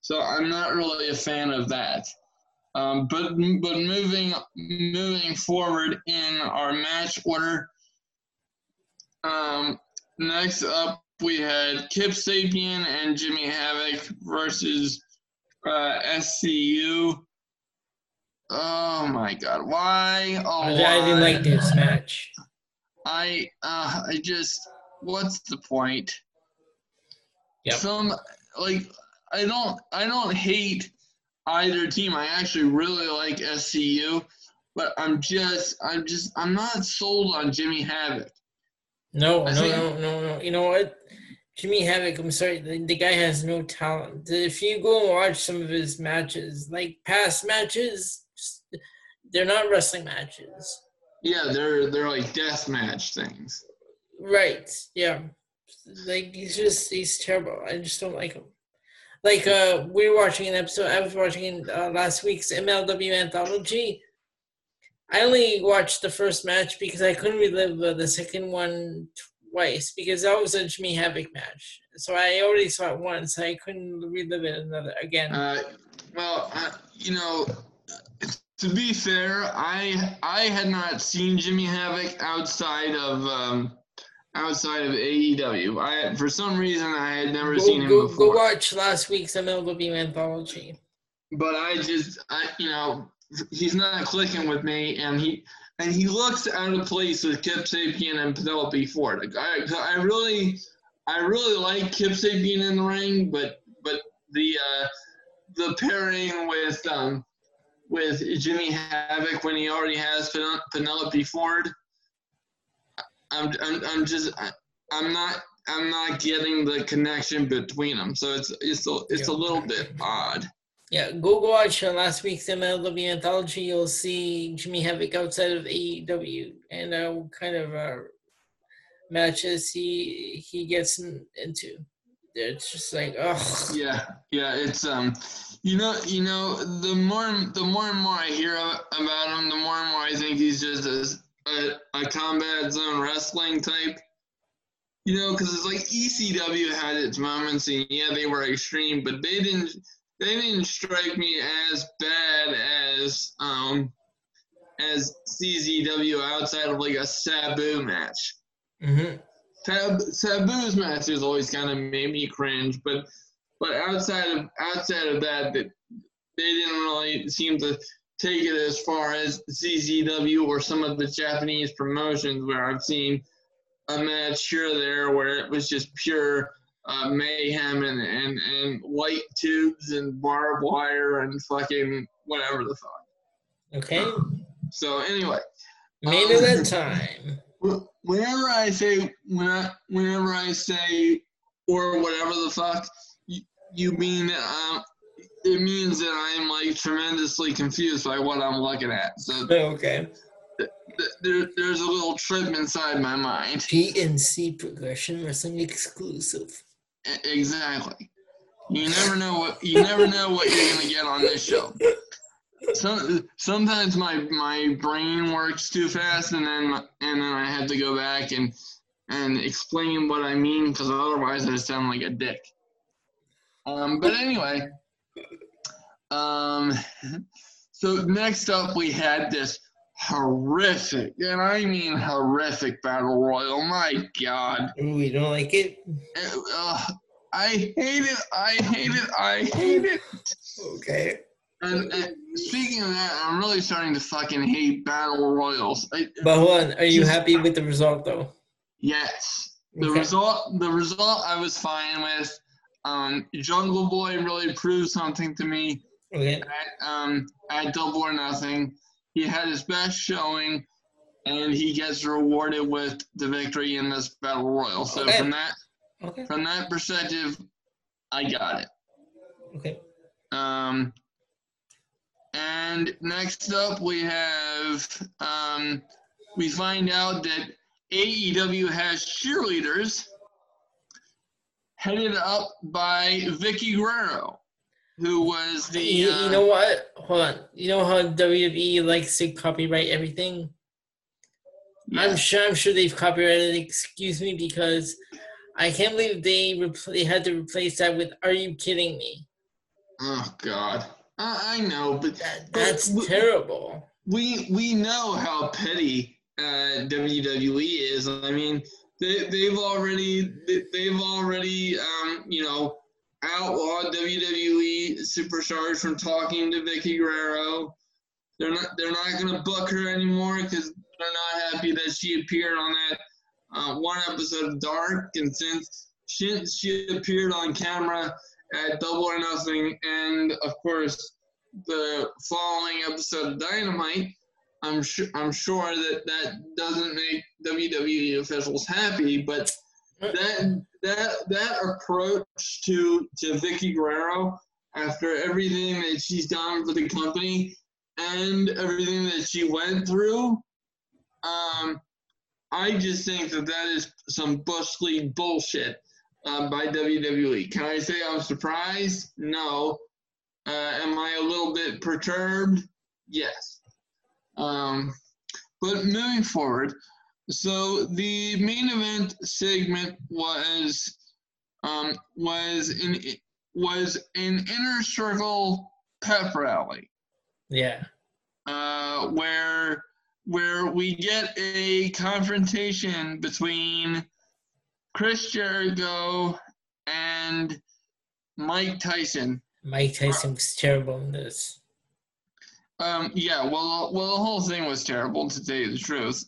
so I'm not really a fan of that. Um, but but moving moving forward in our match order, um, next up we had Kip Sabian and Jimmy Havoc versus uh, SCU. Oh my God! Why? Oh,
I, didn't
why?
like this match.
I uh, I just what's the point?
Yeah.
Some like I don't I don't hate either team. I actually really like SCU, but I'm just I'm just I'm not sold on Jimmy Havoc.
No,
I
no,
think-
no, no, no. You know what? Jimmy Havoc, I'm sorry, the, the guy has no talent. If you go and watch some of his matches, like past matches, just- they're not wrestling matches.
Yeah, they're they're like death match things.
Right. Yeah. Like he's just he's terrible. I just don't like him. Like uh we were watching an episode I was watching uh, last week's MLW anthology. I only watched the first match because I couldn't relive uh, the second one twice because that was a Jimmy Havoc match. So I already saw it once. I couldn't relive it another again.
Uh, well, uh, you know, to be fair, I I had not seen Jimmy Havoc outside of um, outside of AEW. I for some reason I had never
go,
seen him
go,
before.
go watch last week's MLW anthology.
but I just, I, you know, he's not clicking with me, and he and he looks out of place with Kip Sabian and Penelope Ford. Like, I, I really, I really like Kip Sabian in the ring, but but the uh, the pairing with um with Jimmy Havoc when he already has Pen- Penelope Ford, I'm I'm, I'm just I, I'm not. I'm not getting the connection between them, so it's it's a, it's a little bit odd.
Yeah, go go watch uh, last week's MLW anthology. You'll see Jimmy Havoc outside of AEW and uh, what kind of uh, matches he he gets in, into. It's just like, oh,
Yeah, yeah, it's um, you know, you know, the more the more and more I hear about him, the more and more I think he's just a a, combat zone wrestling type. You know, because it's like ECW had its moments, and yeah, they were extreme, but they didn't they didn't strike me as bad as um as CZW outside of like a Sabu match.
hmm
Tab, Sabu's matches always kind of made me cringe, but but outside of outside of that, that they didn't really seem to take it as far as CZW or some of the Japanese promotions where I've seen a match here or there where it was just pure uh, mayhem and, and, and light tubes and barbed wire and fucking whatever the fuck.
okay,
So anyway,
main
Um,
event time.
Whenever I say when I, whenever I say or whatever the fuck, you, you mean um, it means that I'm like tremendously confused by what I'm looking at. So
Okay,
th- there, there's a little trip inside my mind.
PNC Progression Wrestling exclusive.
E- Exactly. You never know what you never know what you're gonna get on this show. Some, sometimes my my brain works too fast, and then and then I have to go back and and explain what I mean because otherwise I sound like a dick. Um, but anyway, um, so next up we had this horrific, and I mean horrific battle royal. My God,
Ooh, you don't like it?
Uh, uh, I hate it. I hate it. I hate it.
Okay.
And, and speaking of that, I'm really starting to fucking hate battle royals. I,
But hold on, are you happy with the result though?
yes, the
Okay.
result. The result I was fine with. Um, Jungle Boy really proved something to me
Okay.
at, um, at Double or Nothing. He had his best showing, and he gets rewarded with the victory in this battle royal. So
Okay.
from that
Okay.
from that perspective, I got it.
Okay.
Um, and next up, we have um, we find out that AEW has cheerleaders headed up by Vickie Guerrero, who was the
You,
uh,
you know what? Hold on. You know how WWE likes to copyright everything? I'm sure. I'm sure they've copyrighted. Excuse me, because I can't believe they repl- they had to replace that with "Are you kidding me?"
oh God, I, I know, but
That,
But
that's
w-
terrible.
we we know how petty uh, WWE is. I mean, they they've already they- they've already um, you know outlawed WWE superstars from talking to Vickie Guerrero. They're not they're not gonna book her anymore because they're not happy that she appeared on that uh, one episode of Dark, and since she she appeared on camera at Double or Nothing, and of course the following episode of Dynamite, I'm sure I'm sure that that doesn't make WWE officials happy, but that that that approach to to Vickie Guerrero after everything that she's done for the company and everything that she went through, um, I just think that that is some bush league bullshit uh, by WWE. Can I say I'm surprised? No. Uh, am I a little bit perturbed? Yes. Um, but moving forward, so the main event segment was um, was in was an inner circle pep rally
Yeah.
uh, where where we get a confrontation between Chris Jericho and Mike Tyson.
Mike Tyson was terrible in this.
Um, yeah, well, well, the whole thing was terrible to tell you the truth.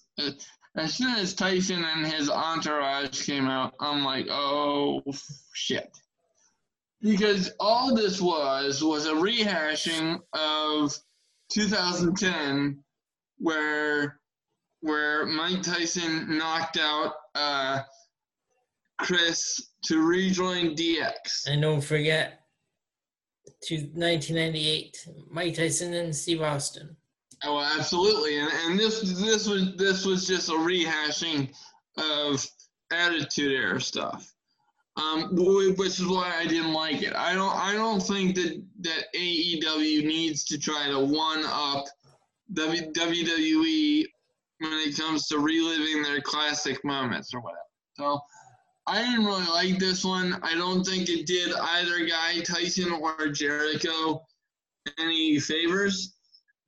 As soon as Tyson and his entourage came out, I'm like, oh shit, because all this was was a rehashing of 2010, where where Mike Tyson knocked out uh, Chris to rejoin DX.
And don't forget, to 1998, Mike Tyson and Steve Austin.
Oh, absolutely, and and this this was this was just a rehashing of Attitude Era stuff, um, which is why I didn't like it. I don't I don't think that that AEW needs to try to one up WWE when it comes to reliving their classic moments or whatever. So. I didn't really like this one. I don't think it did either guy, Tyson or Jericho, any favors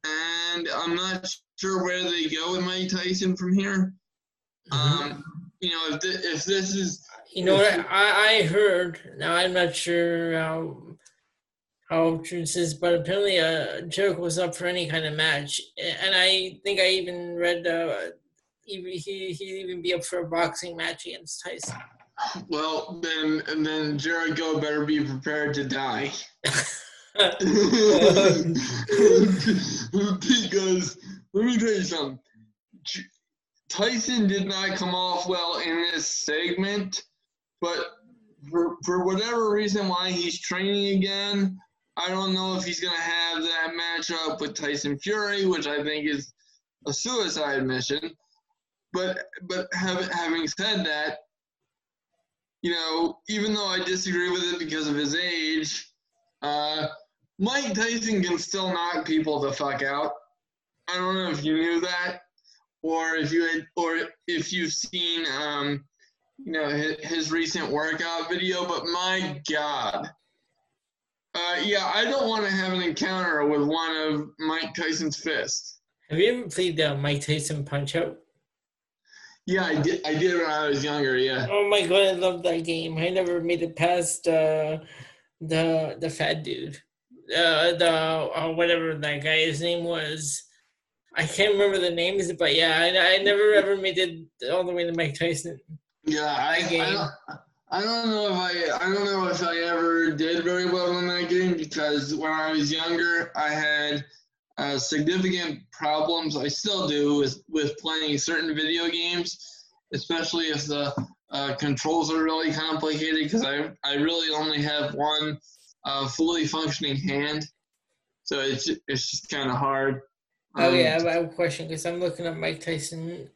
and I'm not sure where they go with Mike Tyson from here. Um, you know, if, thi- if this is
You know what? I, I heard. Now I'm not sure how how true this is, but apparently uh, joke was up for any kind of match, and I think I even read uh, he he he'd even be up for a boxing match against Tyson.
well, then and then Jericho better be prepared to die because let me tell you something. Tyson did not come off well in this segment, but for, for whatever reason why he's training again, I don't know if he's gonna have that matchup with Tyson Fury, which I think is a suicide mission. But but having having said that, you know, even though I disagree with it because of his age, uh, Mike Tyson can still knock people the fuck out. I don't know if you knew that, or if you had, or if you've seen, um, you know, his, his recent workout video. But my God, uh, yeah, I don't want to have an encounter with one of Mike Tyson's fists.
Have you ever played the Mike Tyson Punch Out?
Yeah, I did. I did when I was younger. Yeah.
Oh my god, I love that game. I never made it past uh, the the fat dude, uh, the uh, whatever that guy's name was. I can't remember the names, but yeah, I, I never ever made it all the way to Mike Tyson.
Yeah, I, I, don't, I don't know if I I don't know if I ever did very well in that game because when I was younger, I had uh, significant problems. I still do with with playing certain video games, especially if the uh, controls are really complicated because I I really only have one uh, fully functioning hand, so it's it's just kind of hard.
Oh um, yeah, I have a question because I'm looking at Mike Tyson.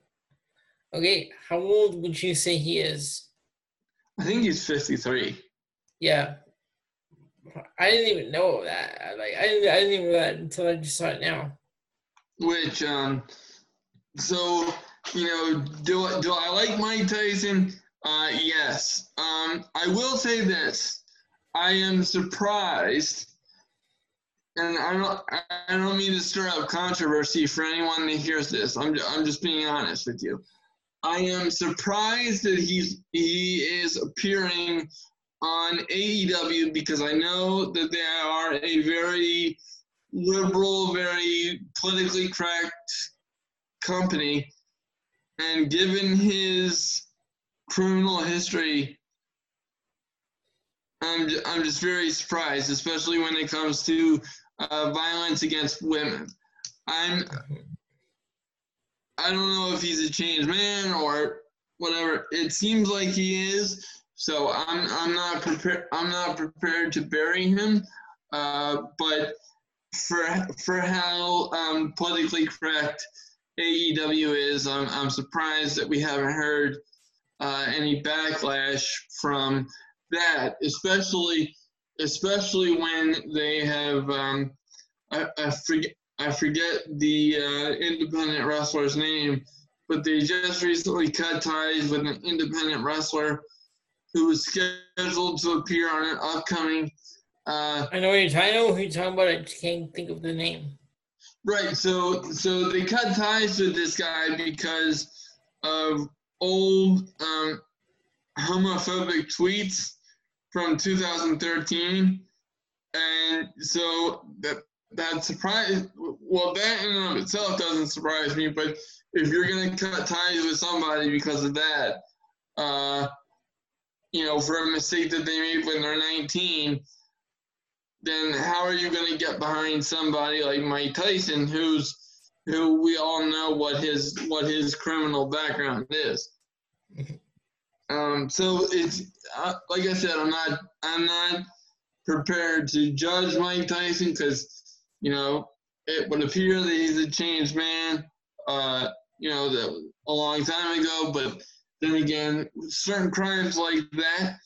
Okay, how old would you say he is?
I think he's 53.
Yeah, I didn't even know that. Like I didn't, I didn't even know that until I just saw it now.
Which um, so you know, do do I like Mike Tyson? Uh, yes. Um, I will say this: I am surprised, and I don't I don't mean to stir up controversy for anyone that hears this. I'm I'm just being honest with you. I am surprised that he's he is appearing on AEW because I know that they are a very liberal, very politically correct company. And given his criminal history, I'm, I'm just very surprised, especially when it comes to uh, violence against women. I'm I don't know if he's a changed man or whatever. It seems like he is, so I'm I'm not prepared I'm not prepared to bury him. Uh, but for for how um, politically correct AEW is, I'm I'm surprised that we haven't heard uh, any backlash from that, especially especially when they have um, I, I forget I forget the uh, independent wrestler's name, but they just recently cut ties with an independent wrestler who was scheduled to appear on an upcoming. Uh,
I know what you're talking. I know who you're talking about. I just can't think of the name.
Right. So so they cut ties with this guy because of old um, homophobic tweets from 2013, and so that that surprise. Well, that in and of itself doesn't surprise me. But if you're gonna cut ties with somebody because of that, uh, you know, for a mistake that they made when they're 19, then how are you to get behind somebody like Mike Tyson, who's who we all know what his what his criminal background is? Um, so it's uh, like I said, I'm not I'm not prepared to judge Mike Tyson because you know it would appear that he's a changed man. Uh, you know, that a long time ago, but then again, certain crimes like that,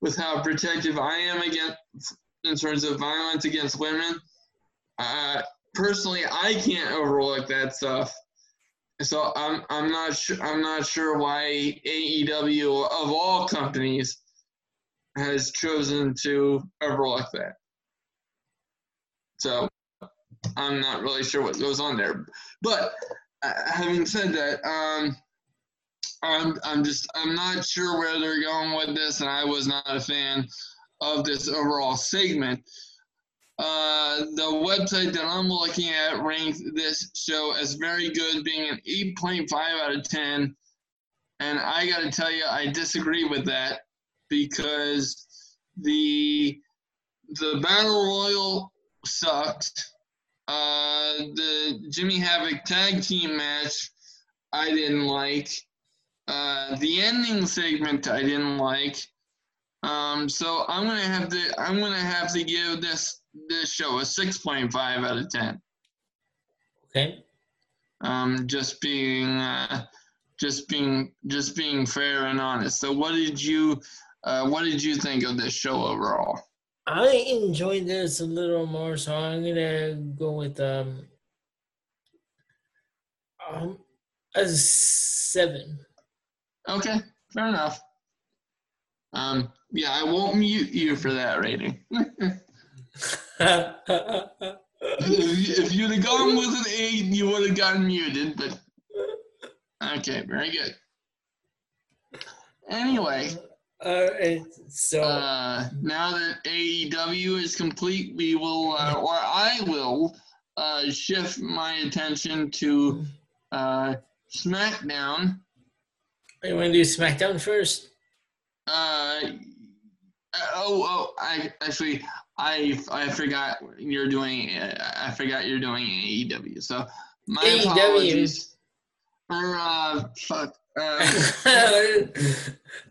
with how protective I am against in terms of violence against women, uh, personally, I can't overlook that stuff. So I'm I'm not sure I'm not sure why AEW of all companies has chosen to overlook that. So I'm not really sure what goes on there. But uh, having said that, um, I'm I'm just I'm not sure where they're going with this, and I was not a fan of this overall segment. Uh, the website that I'm looking at ranked this show as very good, being an 8.5 out of 10. And I got to tell you, I disagree with that because the the battle royal sucked. Uh, the Jimmy Havoc tag team match I didn't like. Uh, the ending segment I didn't like. Um, so I'm gonna have to I'm gonna have to give this this show a six point five out of ten.
Okay.
Um, just being uh, just being just being fair and honest. So what did you Uh, what did you think of this show overall?
I enjoyed this a little more, so I'm gonna go with um, um a seven.
Okay, fair enough. Um, yeah, I won't mute you for that rating. if, if you'd have gone with an eight, you would have gotten muted. But okay, very good. Anyway,
All right, so
uh, now that AEW is complete, we will, uh, or I will, uh, shift my attention to uh, SmackDown.
you want to do SmackDown first?
Uh, oh, oh, I actually, I, I forgot you're doing. I forgot you're doing AEW. So my
AEW.
apologies. Or uh, fuck. Uh,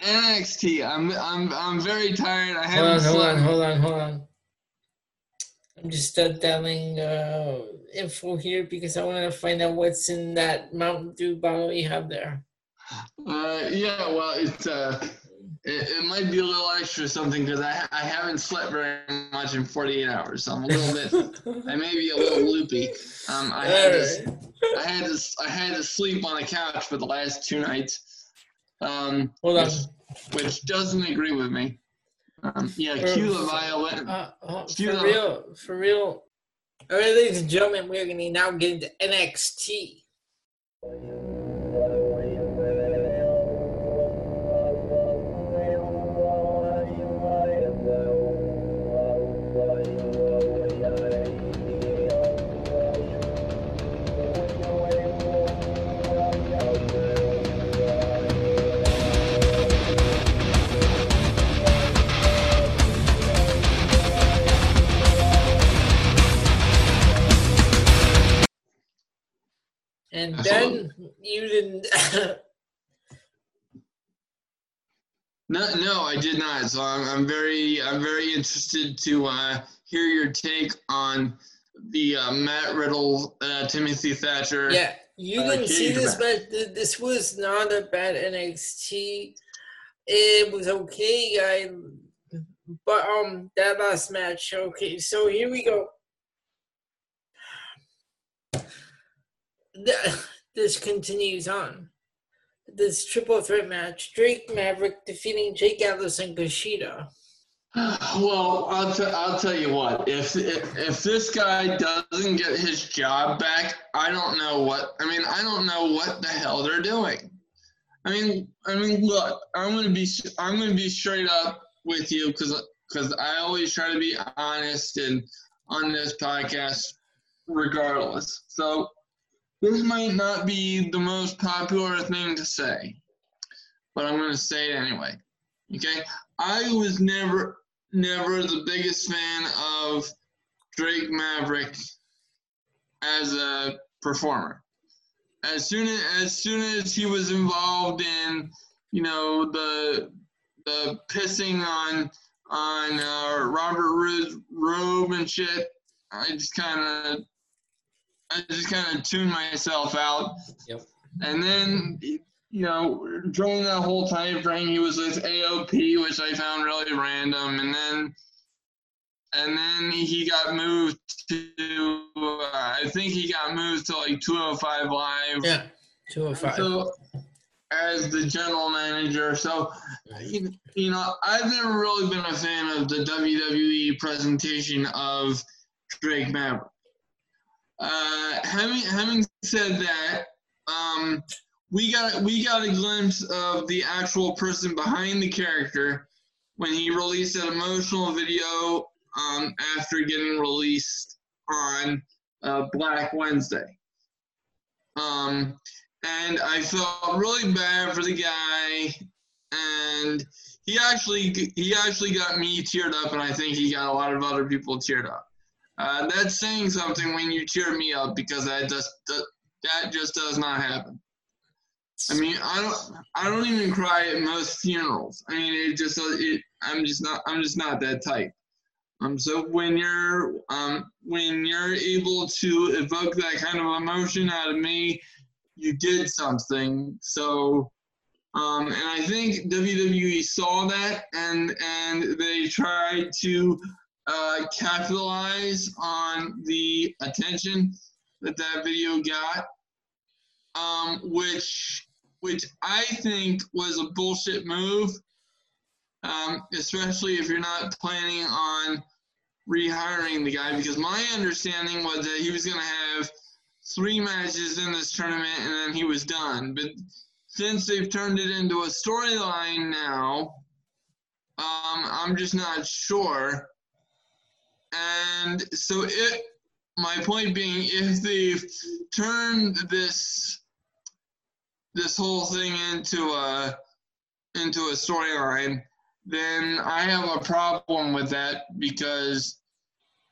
NXT. I'm, I'm, I'm very tired. I
hold
haven't
on, hold on, hold on, hold on. I'm just uh, dialing uh, info here because I want to find out what's in that Mountain Dew bottle you have there.
Uh, yeah, well, it's uh, it, it might be a little extra something because I I haven't slept very much in 48 hours, so I'm a little bit. I may be a little loopy. Um, I had to, I had to I had to sleep on the couch for the last two nights. Um, which, which doesn't agree with me. Um, yeah, cue the violin.
Uh, uh, for
the-
real, for real. All right, ladies and gentlemen, we're going to now get into NXT. And then you didn't.
No, no, I did not. So I'm, I'm very, I'm very interested to uh, hear your take on the uh, Matt Riddle, uh, Timothy Thatcher.
yeah, you didn't see this, but th- this was not a bad NXT. It was okay, I. But um, that last match, okay. So here we go. Th- This continues on. This triple threat match: Drake Maverick defeating Jake Atlas and Kushida.
Well, I'll, t- I'll tell you what. If, if if this guy doesn't get his job back, I don't know what. I mean, I don't know what the hell they're doing. I mean, I mean, look, I'm gonna be I'm gonna be straight up with you because because I always try to be honest and on this podcast, regardless. So this might not be the most popular thing to say, but I'm gonna say it anyway. Okay, I was never never the biggest fan of Drake Maverick as a performer. As soon as, as soon as he was involved in, you know, the the pissing on on uh, Robert Roode's robe and shit, I just kind of I just kind of tuned myself out.
Yep.
And then you know, during that whole time frame, he was with AOP, which I found really random, and then and then he got moved to uh, I think he got moved to like 205 Live.
Yeah, 205.
So as the general manager, so you you know, I've never really been a fan of the WWE presentation of Drake Maverick. Uh, having having said that, um, we got we got a glimpse of the actual person behind the character when he released an emotional video um, after getting released on uh, Black Wednesday. Um, and I felt really bad for the guy, and he actually he actually got me teared up, and I think he got a lot of other people teared up. Uh, that's saying something when you cheer me up because that just that, just does not happen. I mean, I don't I don't even cry at most funerals. I mean, it just it I'm just not I'm just not that type. Um, so when you're um when you're able to evoke that kind of emotion out of me, you did something. So Um, and I think WWE saw that and and they tried to uh, capitalize on the attention that that video got, um, which which I think was a bullshit move, um, especially if you're not planning on rehiring the guy. Because my understanding was that he was going to have three matches in this tournament and then he was done. But since they've turned it into a storyline now, um, I'm just not sure. And so it, my point being, if they've turned this this whole thing into a into a storyline, then I have a problem with that because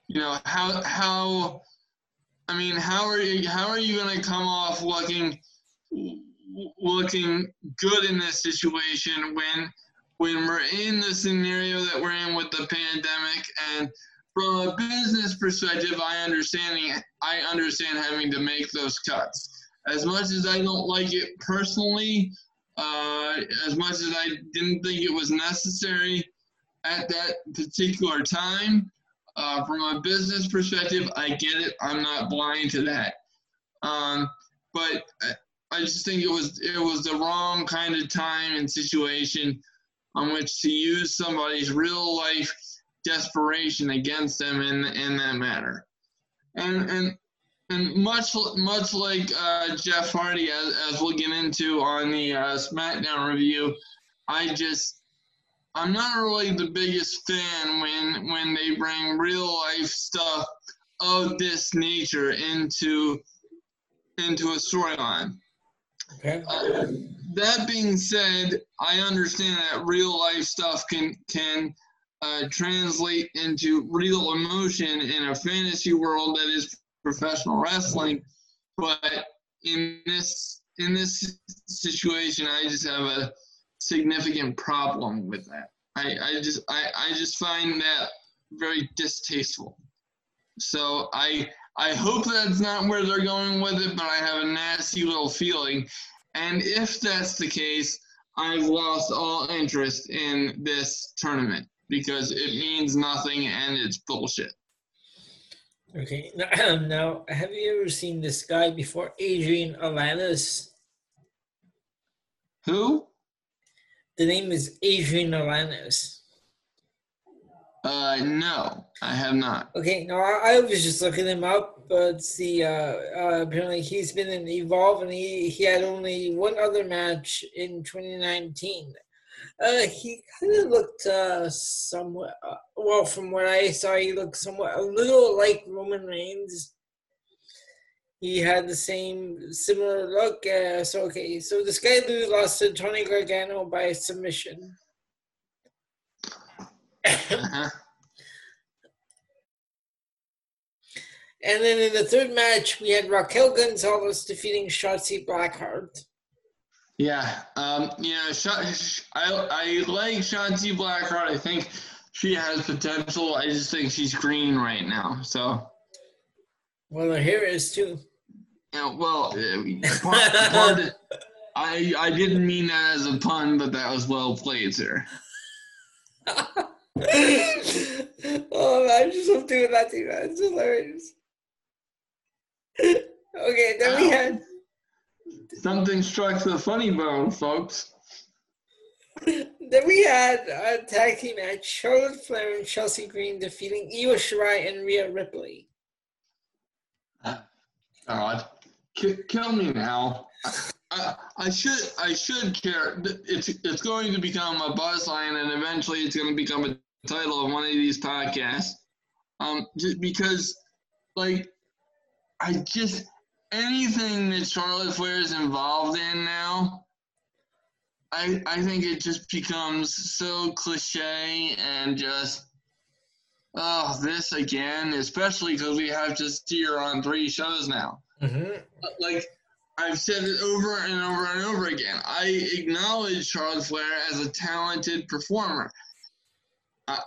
you know how how I mean how are you how are you going to come off looking looking good in this situation when when we're in the scenario that we're in with the pandemic and from a business perspective I understanding I understand having to make those cuts as much as I don't like it personally, uh, as much as I didn't think it was necessary at that particular time, uh, from a business perspective, I get it. I'm not blind to that. Um, but I just think it was it was the wrong kind of time and situation on which to use somebody's real life desperation against them in in that matter. And and and much much like uh, Jeff Hardy, as, as we'll get into on the uh, SmackDown review, I just I'm not really the biggest fan when when they bring real life stuff of this nature into into a storyline. Okay. Uh, that being said, I understand that real life stuff can can uh, translate into real emotion in a fantasy world that is professional wrestling, but in this in this situation, I just have a significant problem with that. I, I just I, I just find that very distasteful. So I I hope that's not where they're going with it, but I have a nasty little feeling. And if that's the case, I've lost all interest in this tournament because it means nothing and it's bullshit.
Okay. Now, now, have you ever seen this guy before, Adrian Alanis?
Who?
The name is Adrian Alanis.
Uh, no, I have not.
Okay, no, I, I was just looking him up, but see, uh, uh, apparently he's been in Evolve, and he he had only one other match in 2019. Uh, he kind of looked uh, somewhat, uh, well, from what I saw, he looked somewhat a little like Roman Reigns. He had the same similar look. Uh, so okay, so this guy lost to Tony Gargano by submission. Uh-huh. and then in the third match, we had Raquel Gonzalez defeating Shotzi Blackheart.
Yeah, um, you know, I I like Shotzi Blackheart. I think she has potential. I just think she's green right now. So.
Well, her hair is too.
Yeah, well, part, part I I didn't mean that as a pun, but that was well played, sir.
oh, man, I'm just love doing that to you. It's hilarious. okay, then Ow. we had
Something strikes the funny bone, folks.
then we had a tag team match: Charlotte Flair and Chelsea Green defeating Io Shirai and Rhea Ripley.
God, kill me now. I, I, should I should care. It's it's going to become a buzz line, and eventually it's going to become a title of one of these podcasts. Um, just because, like, I just anything that Charlotte Flair is involved in now, I I think it just becomes so cliche and just oh this again, especially because we have to steer on three shows now. Mm-hmm. Like I've said it over and over and over again. I acknowledge Charlotte Flair as a talented performer. I,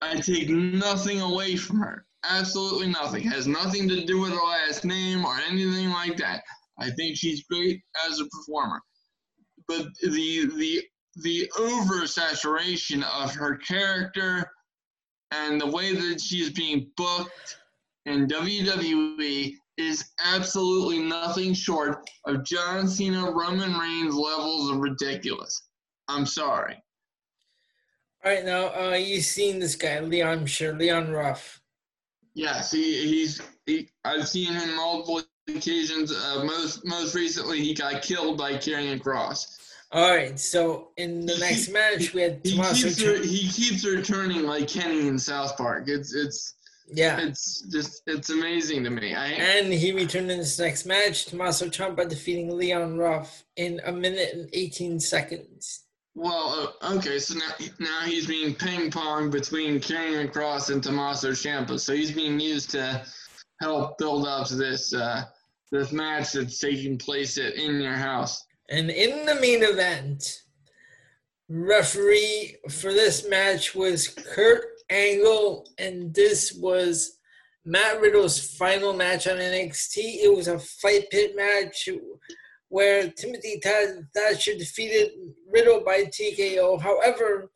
I take nothing away from her. Absolutely nothing. Has nothing to do with her last name or anything like that. I think she's great as a performer. but the the the oversaturation of her character and the way that she's being booked in WWE is absolutely nothing short of John Cena, Roman Reigns levels of ridiculous. I'm sorry.
All right, now uh, you've seen this guy, Leon. I'm sure Leon Ruff.
Yes, he, he's. He, I've seen him multiple occasions. Uh, most most recently, he got killed by Karrion Kross.
All right, so in the next match, we had
He
Tommaso.
keeps, re- he keeps returning like Kenny in South Park. It's it's
yeah,
it's just it's amazing to me. I
and he returned in this next match. Tommaso Ciampa defeating Leon Ruff in a minute and 18 seconds.
Well uh, okay. So now now he's being ping pong between Karrion Kross and Tommaso Ciampa. So he's being used to help build up this uh, this match that's taking place at in your house.
And in the main event, referee for this match was Kurt Angle, and this was Matt Riddle's final match on NXT. It was a fight pit match where Timothy Thatcher defeated Riddle by TKO. However,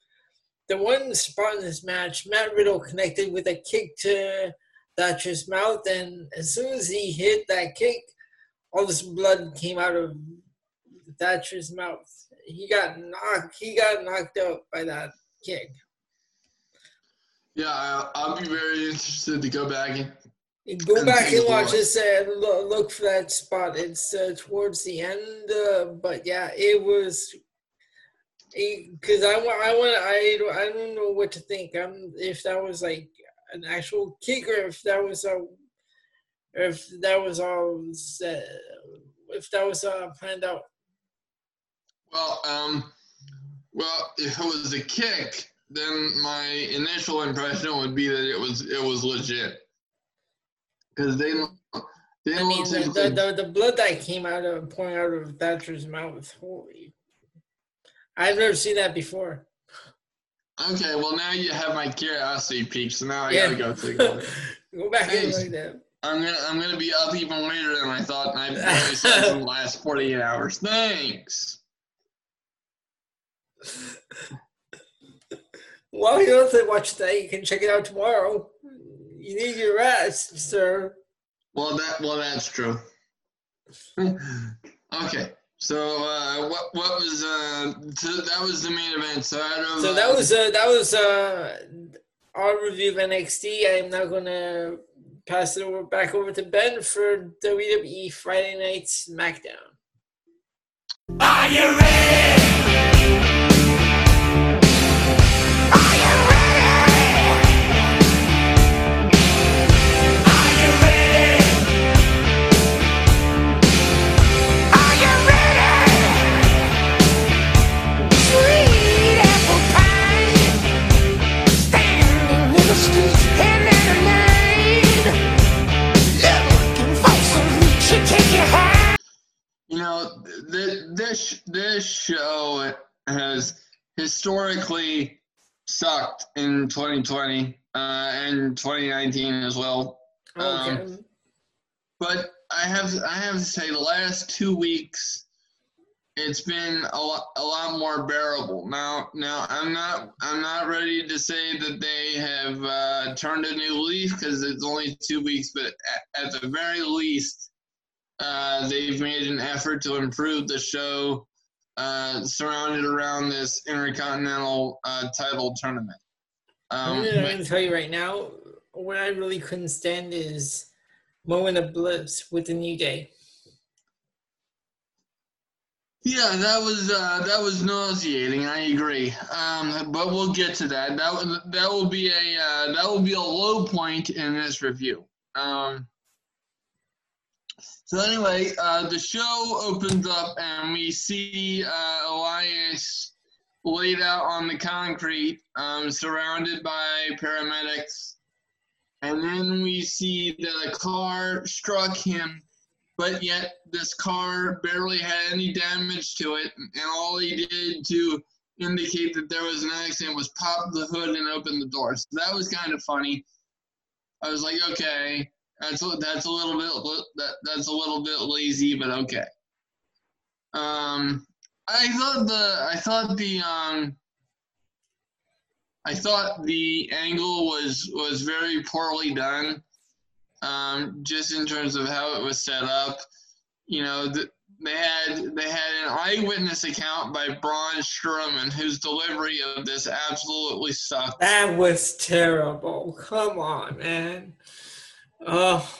the one spot in this match, Matt Riddle connected with a kick to Thatcher's mouth, and as soon as he hit that kick, all this blood came out of Thatcher's mouth. He got knocked. He got knocked out by that kick.
Yeah, I'll be very interested to go back
Go back and watch this and look for that spot. It's uh, towards the end, uh, but yeah, it was. Because I want, I want, I don't, I don't know what to think. Um, if that was like an actual kick or if that was a, if that was all, set, if that was uh, planned out.
Well, um, well, if it was a kick, then my initial impression would be that it was it was legit because they don't they
I
don't
mean, the,
typically-
the, the, the blood that came out of pouring out of Thatcher's mouth. Holy! I've never seen that before.
Okay, well now you have my curiosity peaked, so now I
Yeah.
gotta go take a look.
Go back and
Thanks.
look that.
I'm gonna I'm gonna be up even later than I thought, and I've only slept in the last 48 hours. Thanks.
Well, you don't have to watch that. You can check it out tomorrow. You need your rest, sir.
Well, that well that's true. okay, so uh, what what was uh so that was the main event. So out of
So
uh,
that was uh, that was uh, our review of NXT. I'm now gonna pass it over back over to Ben for WWE Friday Night SmackDown.
Are you ready?
Know, th- this this show has historically sucked in 2020 uh, and 2019 as well. Um,
Okay.
But I have I have to say the last two weeks it's been a lot, a lot more bearable. Now now I'm not I'm not ready to say that they have uh, turned a new leaf because it's only two weeks, but at, at the very least uh, they've made an effort to improve the show uh, surrounded around this intercontinental uh, title tournament. Um,
I'm gonna tell you right now, what I really couldn't stand is Moment of Bliss with the New Day.
Yeah, that was uh, that was nauseating. I agree. Um, but we'll get to that. That will that will be a uh, that will be a low point in this review. Um, so anyway, uh, the show opens up and we see uh, Elias laid out on the concrete, um, surrounded by paramedics, and then we see that a car struck him but yet this car barely had any damage to it, and all he did to indicate that there was an accident was pop the hood and open the door. So that was kind of funny. I was like, okay, that's that's a little bit that that's a little bit lazy, but okay. Um, I thought the I thought the um I thought the angle was was very poorly done. Um, just in terms of how it was set up, you know, the, they had they had an eyewitness account by Braun Strowman, whose delivery of this absolutely sucked.
That was terrible. Come on, man. Oh,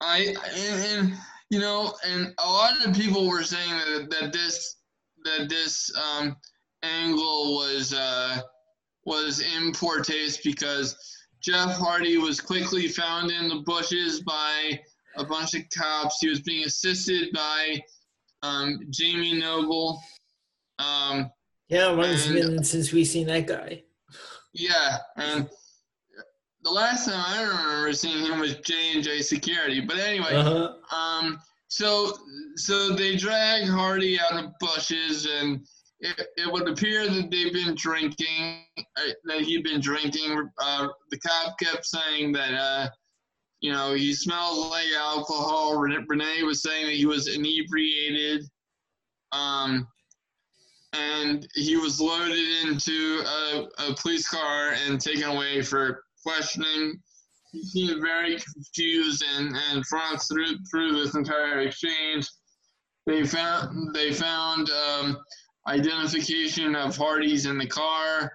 I and, and you know, and a lot of people were saying that that this that this um, angle was uh, was in poor taste because Jeff Hardy was quickly found in the bushes by a bunch of cops. He was being assisted by um, Jamie Noble. Um,
yeah, it's
And-
been since we seen that guy.
yeah, and the last time I remember seeing him was J and J Security. But anyway,
Uh-huh.
Um, so so they drag Hardy out of bushes, and it, it would appear that they've been drinking, uh, that he'd been drinking. Uh, the cop kept saying that, uh, you know, he smelled like alcohol. Ren- Renee was saying that he was inebriated. Um, and he was loaded into a, a police car and taken away for questioning he seemed very confused and, and drunk through through this entire exchange. They found they found um, identification of Hardy's in the car,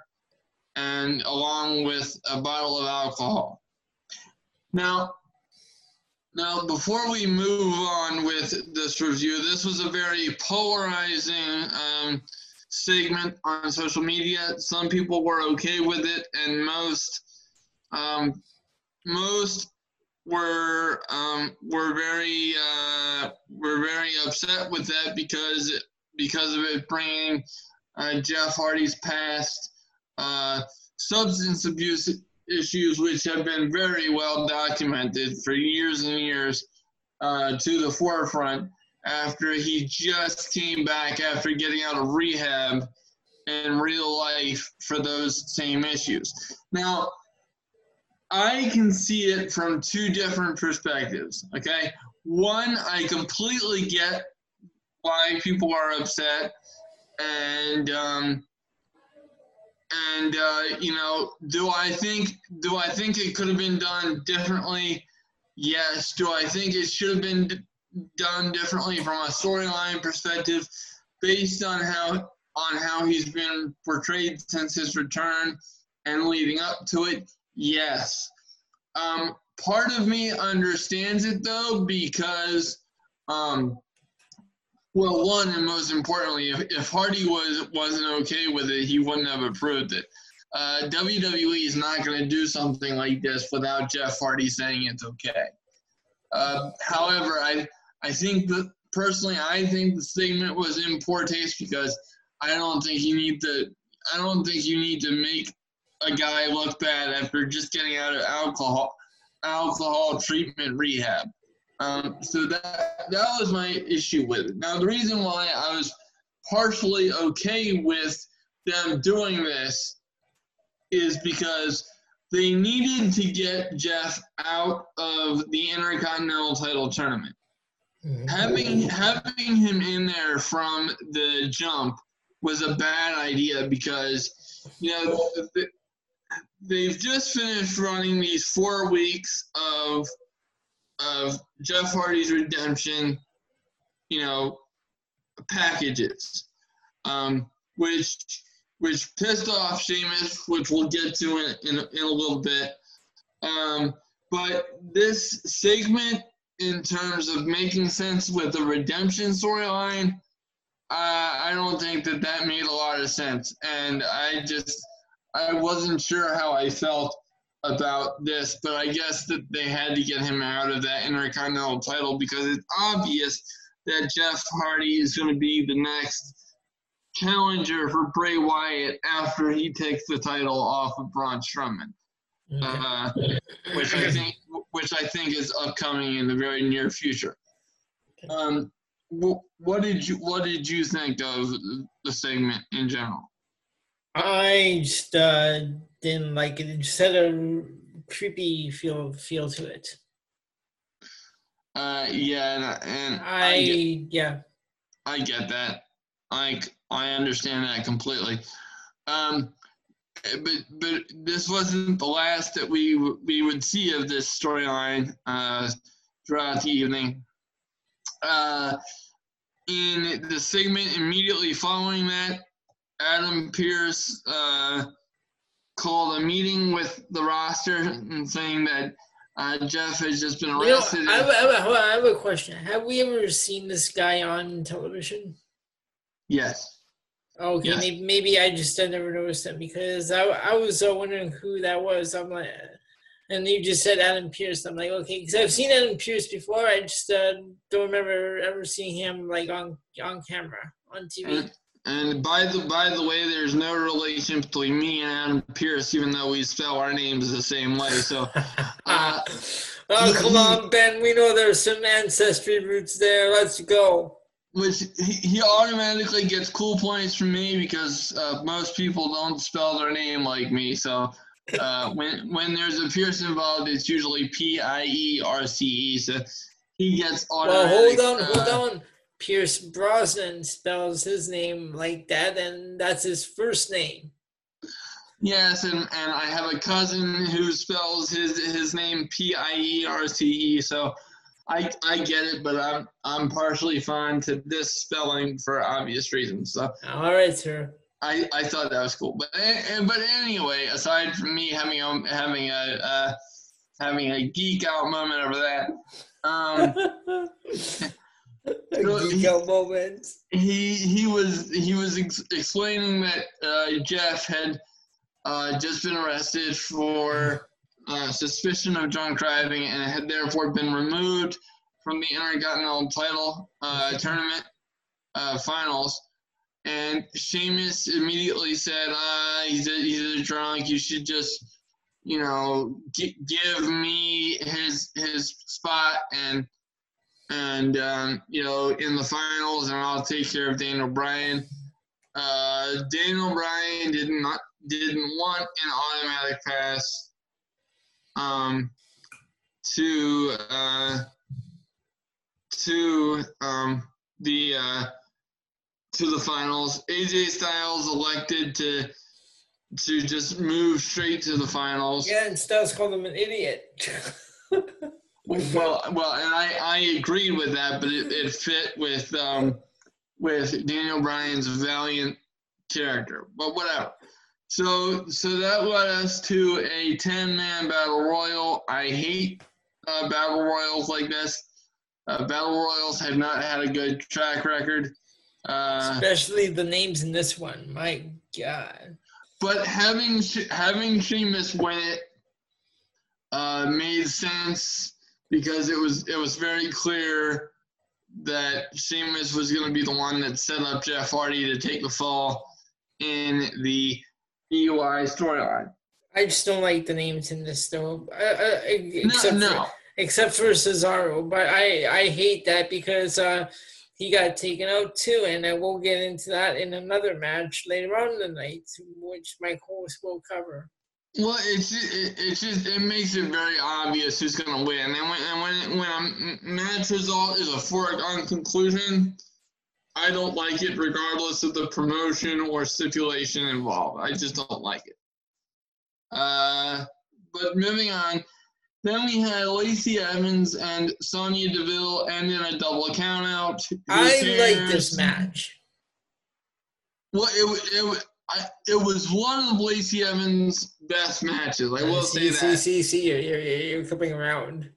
and along with a bottle of alcohol. Now, now before we move on with this review, this was a very polarizing um, segment on social media. Some people were okay with it, and most um, most were um, were very uh, were very upset with that because because of it bringing uh, Jeff Hardy's past uh, substance abuse issues, which have been very well documented for years and years, uh, to the forefront after he just came back after getting out of rehab in real life for those same issues. Now, I can see it from two different perspectives. Okay. One, I completely get why people are upset. And, um, and uh, you know, do I think do I think it could have been done differently? Yes. Do I think it should have been d- done differently from a storyline perspective, based on how on how he's been portrayed since his return and leading up to it? Yes. Um, part of me understands it though because, um, well, one and most importantly, if, if Hardy was wasn't okay with it, he wouldn't have approved it. Uh, WWE is not going to do something like this without Jeff Hardy saying it's okay. Uh, however, I I think that personally, I think the statement was in poor taste because I don't think you need to. I don't think you need to make a guy look bad after just getting out of alcohol alcohol treatment rehab. Um, so that that was my issue with it. Now the reason why I was partially okay with them doing this is because they needed to get Jeff out of the Intercontinental Title tournament. Having having him in there from the jump was a bad idea because you know they've just finished running these four weeks of of Jeff Hardy's redemption, you know, packages, um, which which pissed off Sheamus, which we'll get to in, in, in a little bit. Um, but this segment, in terms of making sense with the redemption storyline, uh, I don't think that that made a lot of sense, and I just I wasn't sure how I felt about this, but I guess that they had to get him out of that Intercontinental title because it's obvious that Jeff Hardy is going to be the next challenger for Bray Wyatt after he takes the title off of Braun Strowman, uh, which I think which I think is upcoming in the very near future. Um, what did you what did you think of the segment in general?
I just uh, didn't like it. It just had a creepy feel feel to it.
Uh, yeah, and, and
I
I get,
yeah.
I get that. I I understand that completely. Um, but but this wasn't the last that we we would see of this storyline uh, throughout the evening. Uh, in the segment immediately following that, Adam Pearce uh, called a meeting with the roster and saying that uh, Jeff has just been
You know,
arrested.
I, have, I, have, I have a question. Have we ever seen this guy on television?
yes.
Okay,
Yes.
maybe, maybe I just had never noticed him because I, I was uh, wondering who that was. I'm like, and you just said Adam Pearce. I'm like, okay, because I've seen Adam Pearce before. I just uh, don't remember ever seeing him like on on camera on TV.
And, by the by the way, there's no relation between me and Adam Pearce, even though we spell our names the same way. So uh,
oh come on, Ben. We know there's some ancestry roots there. Let's go.
which he, he automatically gets cool points from me because uh, most people don't spell their name like me. So uh, when when there's a Pierce involved, it's usually P I E R C E. So he gets
Well, hold on, hold
uh,
on. Pierce Brosnan spells his name like that, and that's his first name.
Yes, and, and I have a cousin who spells his his name P I E R C E. So I I get it, but I'm I'm partially fine to this spelling for obvious reasons. So
All right, sir.
I, I thought that was cool. But a- but anyway, aside from me having a, having a uh, having a geek out moment over that, um, So
Geek out moment.
he he was he was ex- explaining that uh, Jeff had uh, just been arrested for uh, suspicion of drunk driving and had therefore been removed from the Intercontinental Title uh, Tournament uh, Finals. And Sheamus immediately said, "Ah, he's a, he's a drunk. You should just, you know, gi- give me his his spot and." And um, you know in the finals, and I'll take care of Daniel Bryan. Uh, Daniel Bryan did not didn't want an automatic pass um, to uh, to um, the uh, to the finals. AJ Styles elected to to just move straight to the finals.
Yeah, and Styles called him an idiot.
Well, well, and I, I agreed with that, but it, it fit with um, with Daniel Bryan's valiant character. But whatever. So so that led us to a ten man battle royal. I hate uh, battle royals like this. Uh, battle royals have not had a good track record. Uh,
Especially the names in this one. My God.
but having Sh- having Sheamus win it uh, made sense because it was it was very clear that Sheamus was going to be the one that set up Jeff Hardy to take the fall in the DUI storyline.
I just don't like the names in this though. Uh, uh,
No,
except
no.
For, except for Cesaro, but I I hate that because uh, he got taken out too, and I will get into that in another match later on in the night, which my host will cover.
Well, it's it, it's just it makes it very obvious who's going to win, and when and when when a match result is a foregone conclusion, I don't like it, regardless of the promotion or stipulation involved. I just don't like it. Uh, but moving on, then we had Lacey Evans and Sonya Deville end in a double countout.
I like this match.
Well, it it I, it was one of Lacey Evans' best matches. I will say
see, see,
that.
see, see, you're, you're, you're you're coming around.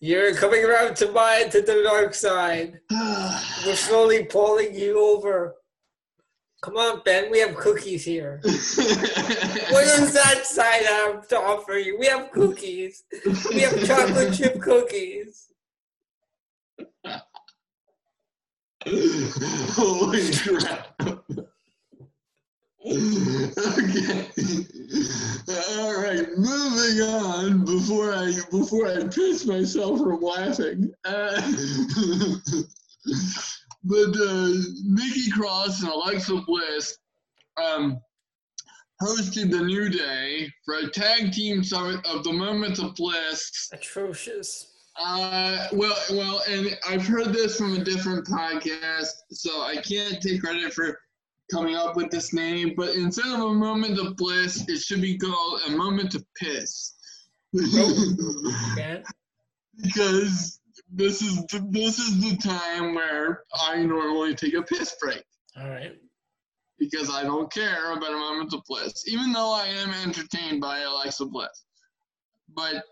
You're coming around to my to the dark side. We're slowly pulling you over. Come on, Ben. We have cookies here. What does that side have to offer you? We have cookies. We have chocolate chip cookies.
Holy crap. Okay. All right. Moving on before I before I piss myself from laughing. Uh, but uh, Nikki Cross and Alexa Bliss um, hosted the New Day for a tag team summit of the Moments of Bliss.
Atrocious.
Uh, well, well, and I've heard this from a different podcast, so I can't take credit for coming up with this name. But instead of a moment of bliss, it should be called a moment of piss. Because this is the, this is the time where I normally take a piss break
All right.
because I don't care about a moment of bliss, even though I am entertained by Alexa Bliss. But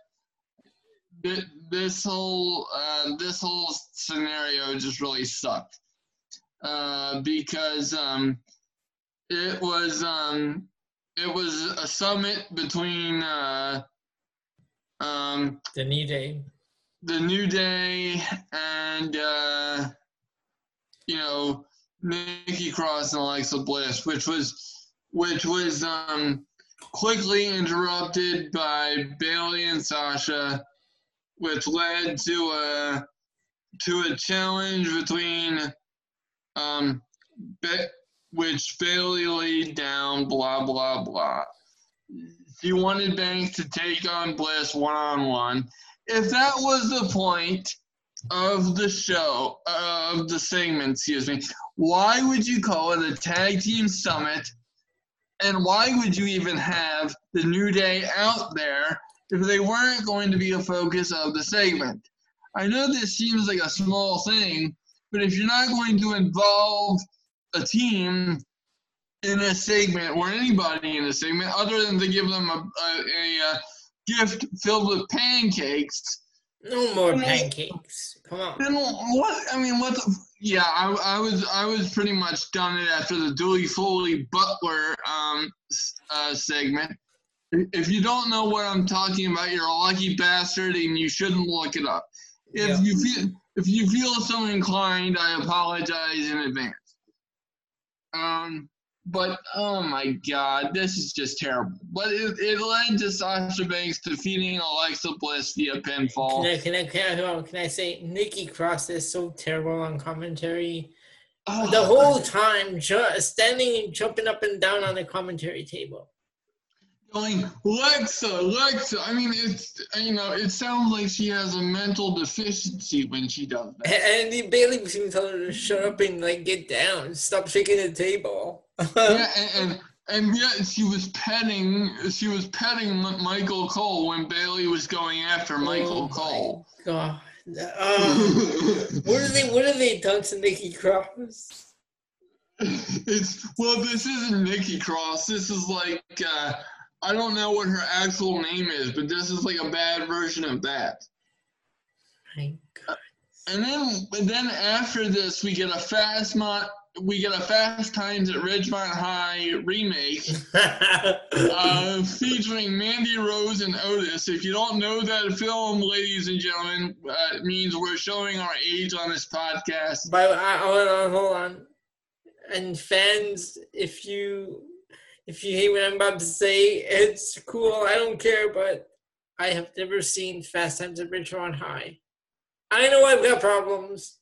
thi- this whole uh, this whole scenario just really sucked uh, because um, it was um, it was a summit between uh, um,
The New Day.
the New Day and uh, you know Nikki Cross and Alexa Bliss, which was which was um, quickly interrupted by Bayley and Sasha, which led to a to a challenge between um, which Bayley laid down. Blah blah blah. She wanted Banks to take on Bliss one on one if that was the point of the show, uh, of the segment, excuse me, why would you call it a tag team summit? And why would you even have the New Day out there if they weren't going to be a focus of the segment? I know this seems like a small thing, but if you're not going to involve a team in a segment or anybody in a segment other than to give them a, a, a, gift filled with pancakes.
No more
Well,
pancakes. Come on.
Then what? I mean, what? The, yeah, I, I was I was pretty much done it after the Dewey Foley Butler um uh, segment. If you don't know what I'm talking about, you're a lucky bastard, and you shouldn't look it up. If
Yeah.
you feel if you feel so inclined, I apologize in advance. Um, but oh my god, this is just terrible. But it, it led to Sasha Banks defeating Alexa Bliss via pinfall.
Can I, can I, can I, can I say Nikki Cross is so terrible on commentary?
Oh,
The whole time, ju- standing and jumping up and down on the commentary table.
Going Lexa, Lexa. I mean, it's you know, it sounds like she has a mental deficiency when she does that.
And the Bayley was even telling her to shut up and like get down, stop shaking the table.
yeah, and, and and yet she was petting, she was petting Michael Cole when Bayley was going after Michael
Oh
Cole.
God. Oh. what are they? What are they done to Nikki Cross?
it's well, this isn't Nikki Cross. This is like uh, I don't know what her actual name is, but this is like a bad version of that.
My God.
And then, and then after this, we get a fast mod, we get a Fast Times at Ridgemont High remake, uh, featuring Mandy Rose and Otis. If you don't know that film, ladies and gentlemen, uh, it means we're showing our age on this podcast.
But I, hold on, hold on. And fans, if you if you hate what I'm about to say, it's cool. I don't care, but I have never seen Fast Times at Ridgemont High. I know I've got problems.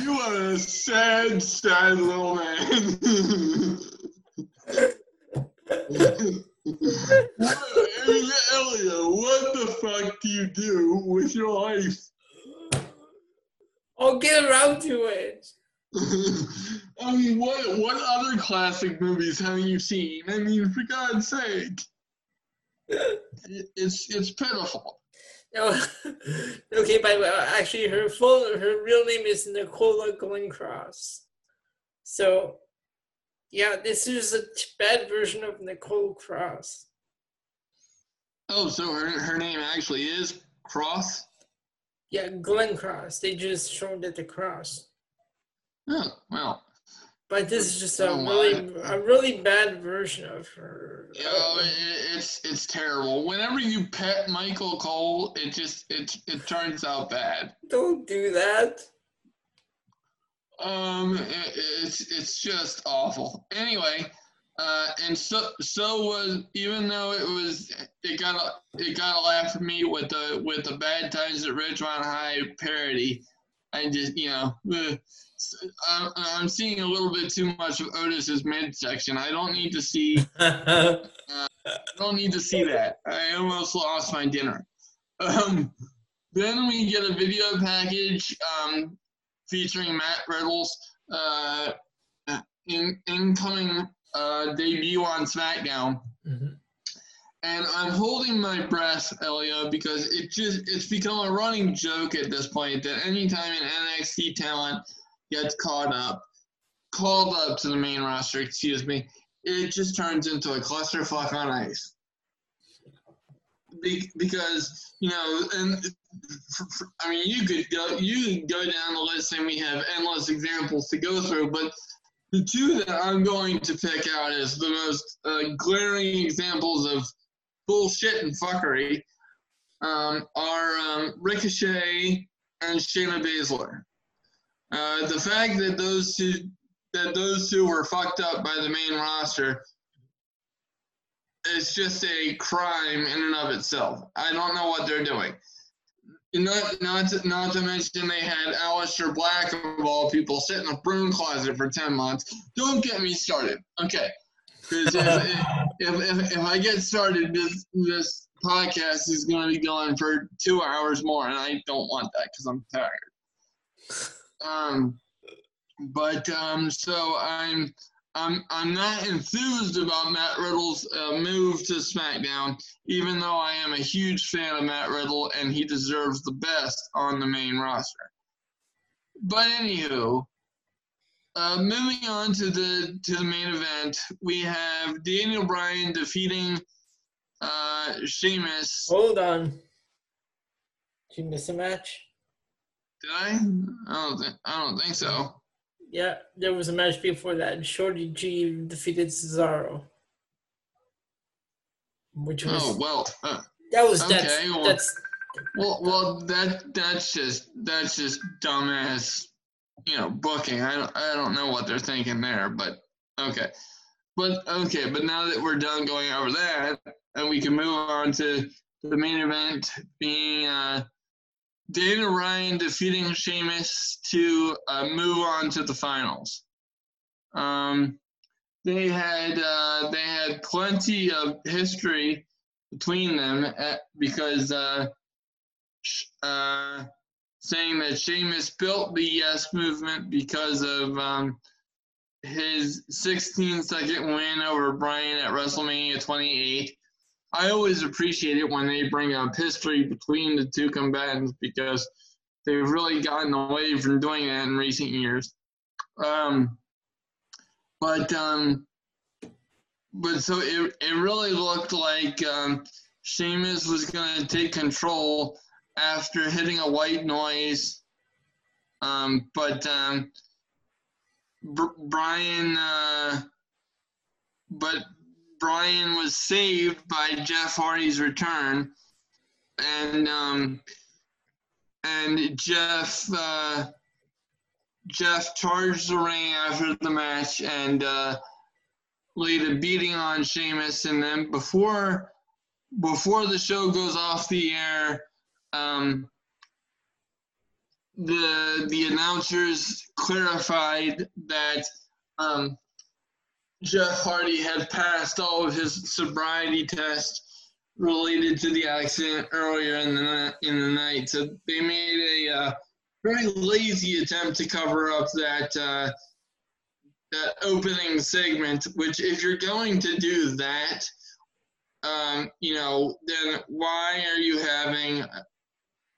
You are a sad, sad little man. Elliot, what the fuck do you do with your life?
I'll get around to it.
I mean, what what other classic movies haven't you seen? I mean, for God's sake, It- it's it's pitiful.
No, okay, but uh, actually, her full her real name is Nicola Glencross. So, yeah, this is a bad version of Nicole Cross.
Oh, so her her name actually is Cross.
Yeah, Glenn Cross. They just showed it the cross.
Oh, well,
But this is just a
Oh
really a really bad version of her.
it, it's it's terrible. Whenever you pet Michael Cole, it just it it turns out bad.
Don't do that.
Um, it, it's it's just awful. Anyway, uh, and so so was even though it was it got a it got a laugh from me with the with the bad times at Ridgemont High parody. I just you know. Uh, I'm, seeing a little bit too much of Otis's midsection. I don't need to see don't need to see that. I almost lost my dinner. Um, then we get a video package um, featuring Matt Riddle's uh, in, incoming uh, debut on SmackDown.
Mhm.
And I'm holding my breath, Elio, because it just it's become a running joke at this point that anytime an NXT talent gets caught up, called up to the main roster, excuse me, it just turns into a clusterfuck on ice. Be- because you know, and I mean, you could go you could go down the list, and we have endless examples to go through, but the two that I'm going to pick out as the most uh, glaring examples of bullshit and fuckery um, are um, Ricochet and Shayna Baszler. Uh, the fact that those two that those two were fucked up by the main roster is just a crime in and of itself. I don't know what they're doing. Not, not, to, not to mention they had Aleister Black of all people sit in a broom closet for 10 months. Don't get me started. Okay. Because if, if, if, if I get started, this, this podcast is going to be going for two hours more, and I don't want that because I'm tired. Um, but um, so I'm I'm I'm not enthused about Matt Riddle's uh, move to SmackDown, even though I am a huge fan of Matt Riddle and he deserves the best on the main roster. But anywho, uh, moving on to the to the main event, we have Daniel Bryan defeating uh, Sheamus.
Hold on. Did you miss a match?
Did I? I don't think I don't think so.
Yeah, there was a match before that. Shorty G defeated Cesaro. Which was
Oh well. Uh,
that was that's
okay, well-
that's
Well, well, that that's just that's just dumbass, you know, booking. I don't I don't know what they're thinking there, but okay, but okay, but now that we're done going over that, and we can move on to the main event being uh, Daniel Bryan defeating Sheamus to uh, move on to the finals. Um, they had uh, they had plenty of history between them at, because. Uh, uh, saying that Sheamus built the Yes movement because of um, his 16 second win over Bryan at WrestleMania 28. I always appreciate it when they bring up history between the two combatants because they've really gotten away from doing that in recent years. Um, but um, but so it, it really looked like um, Sheamus was going to take control after hitting a white noise. Um, but um, Br- Bryan, uh, but Bryan was saved by Jeff Hardy's return, and um, and Jeff uh, Jeff charged the ring after the match and uh, laid a beating on Sheamus, and then before before the show goes off the air um, the the announcers clarified that um, Jeff Hardy had passed all of his sobriety tests related to the accident earlier in the ni- in the night. So they made a uh, very lazy attempt to cover up that uh, that opening segment. Which, if you're going to do that, um, you know, then why are you having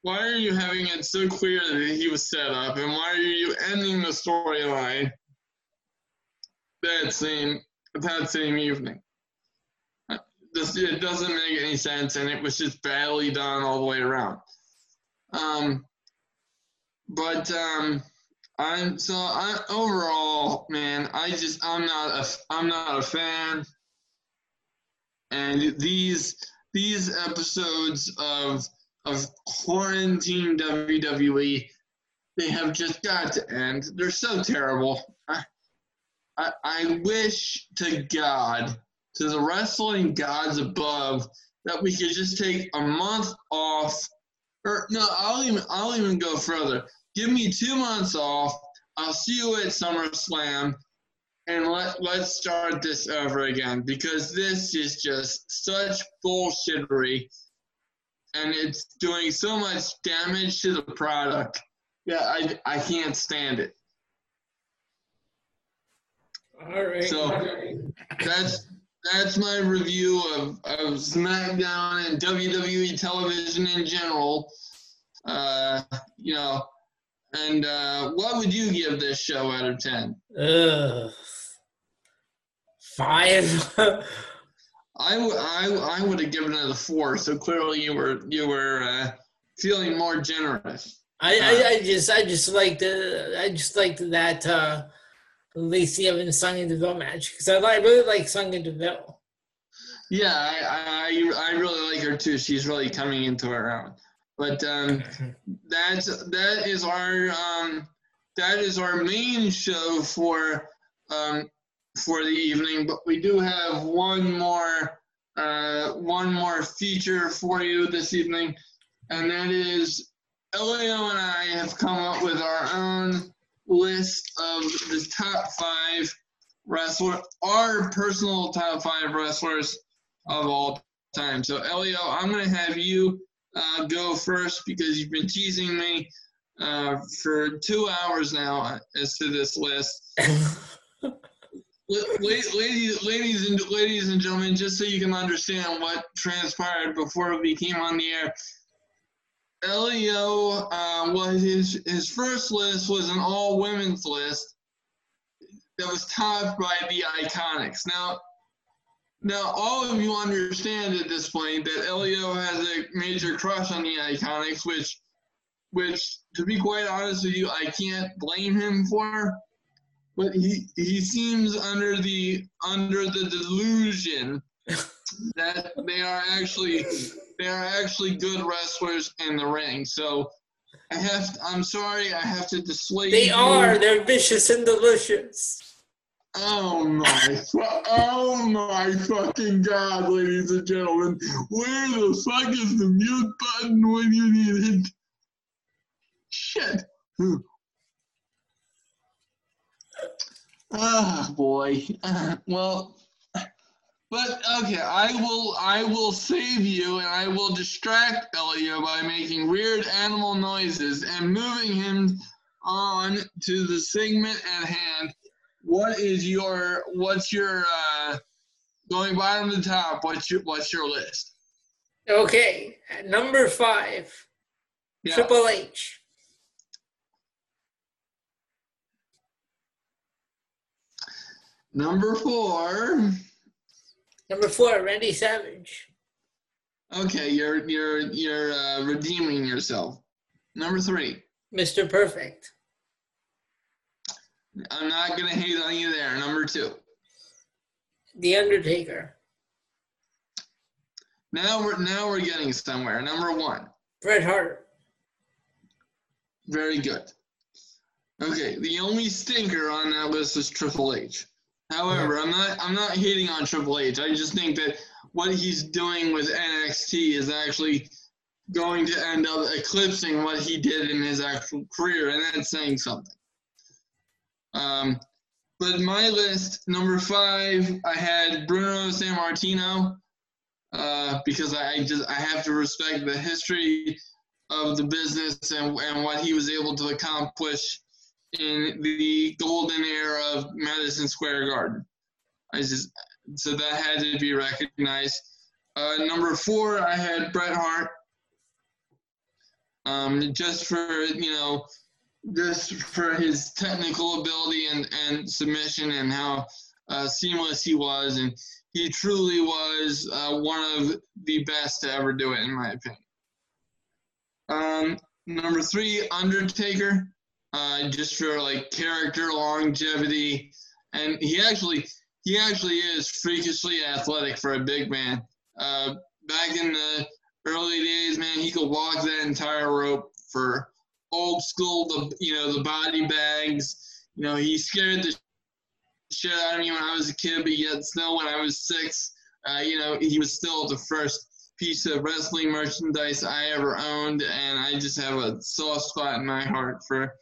why are you having it so clear that he was set up, and why are you ending the storyline that same that same evening? Uh, This it doesn't make any sense, and it was just badly done all the way around. Um, but um, I'm so I overall, man, I just I'm not a I'm not a fan, and these these episodes of of quarantine WWE, they have just got to end. They're so terrible. I, I, wish to God, to the wrestling gods above, that we could just take a month off. Or no, I'll even I'll even go further. Give me two months off. I'll see you at SummerSlam. and let let's start this over again because this is just such bullshittery, and it's doing so much damage to the product. Yeah, I I can't stand it.
All right.
So that's that's my review of, of SmackDown and WWE television in general. Uh, you know, and uh, what would you give this show out of ten?
Ugh. Five.
I, w- I, I would have given it a four. So clearly you were you were uh, feeling more generous.
I, I, I just I just liked the I just liked that uh Lacey Evans Sonya Deville match because I, like, I really like Sonya Deville.
Yeah, I, I I really like her too. She's really coming into her own. But um, that's that is our um, that is our main show for um, for the evening. But we do have one more uh, one more feature for you this evening, and that is Elio and I have come up with our own list of the top five wrestler, our personal top five wrestlers of all time. So Elio, I'm gonna have you uh, go first because you've been teasing me uh, for two hours now as to this list. La- la- ladies, ladies and ladies and gentlemen, just so you can understand what transpired before we came on the air. Elio uh, was his his first list was an all women's list that was topped by the IIconics. Now, now all of you understand at this point that Elio has a major crush on the IIconics, which, which to be quite honest with you, I can't blame him for. But he he seems under the under the delusion that they are actually they are actually good wrestlers in the ring. So I have I'm sorry I have to dissuade
They
you.
are. They're vicious and delicious.
Oh my oh my fucking god, ladies and gentlemen. Where the fuck is the mute button when you need it? Shit. Ah boy. well but okay, I will I will save you and I will distract Elio by making weird animal noises and moving him on to the segment at hand. What is your what's your uh going bottom to top, what's your what's your list?
Okay, at number five,
Yeah.
Triple H.
Number four.
Number four, Randy Savage.
Okay, you're you're you're uh, redeeming yourself. Number three.
Mr. Perfect.
I'm not gonna hate on you there. Number two.
The Undertaker.
Now we're now we're getting somewhere. Number one.
Bret Hart.
Very good. Okay, the only stinker on that list is Triple H. However, I'm not I'm not hating on Triple H. I just think that what he's doing with NXT is actually going to end up eclipsing what he did in his actual career, and that's saying something. Um, but my list, number five, I had Bruno Sammartino uh, because I just I have to respect the history of the business and, and what he was able to accomplish in the golden era of Madison Square Garden. I just so that had to be recognized. Uh, number four, I had Bret Hart. Um, just for you know, just for his technical ability and, and submission and how uh, seamless he was, and he truly was uh, one of the best to ever do it, in my opinion. Um, number three, Undertaker, uh, just for like character longevity, and he actually he actually is freakishly athletic for a big man. Uh, back in the early days, man, he could walk that entire rope for old school, the you know the body bags. You know, he scared the shit out of me when I was a kid, but yet still when I was six, uh, you know, he was still the first piece of wrestling merchandise I ever owned, and I just have a soft spot in my heart for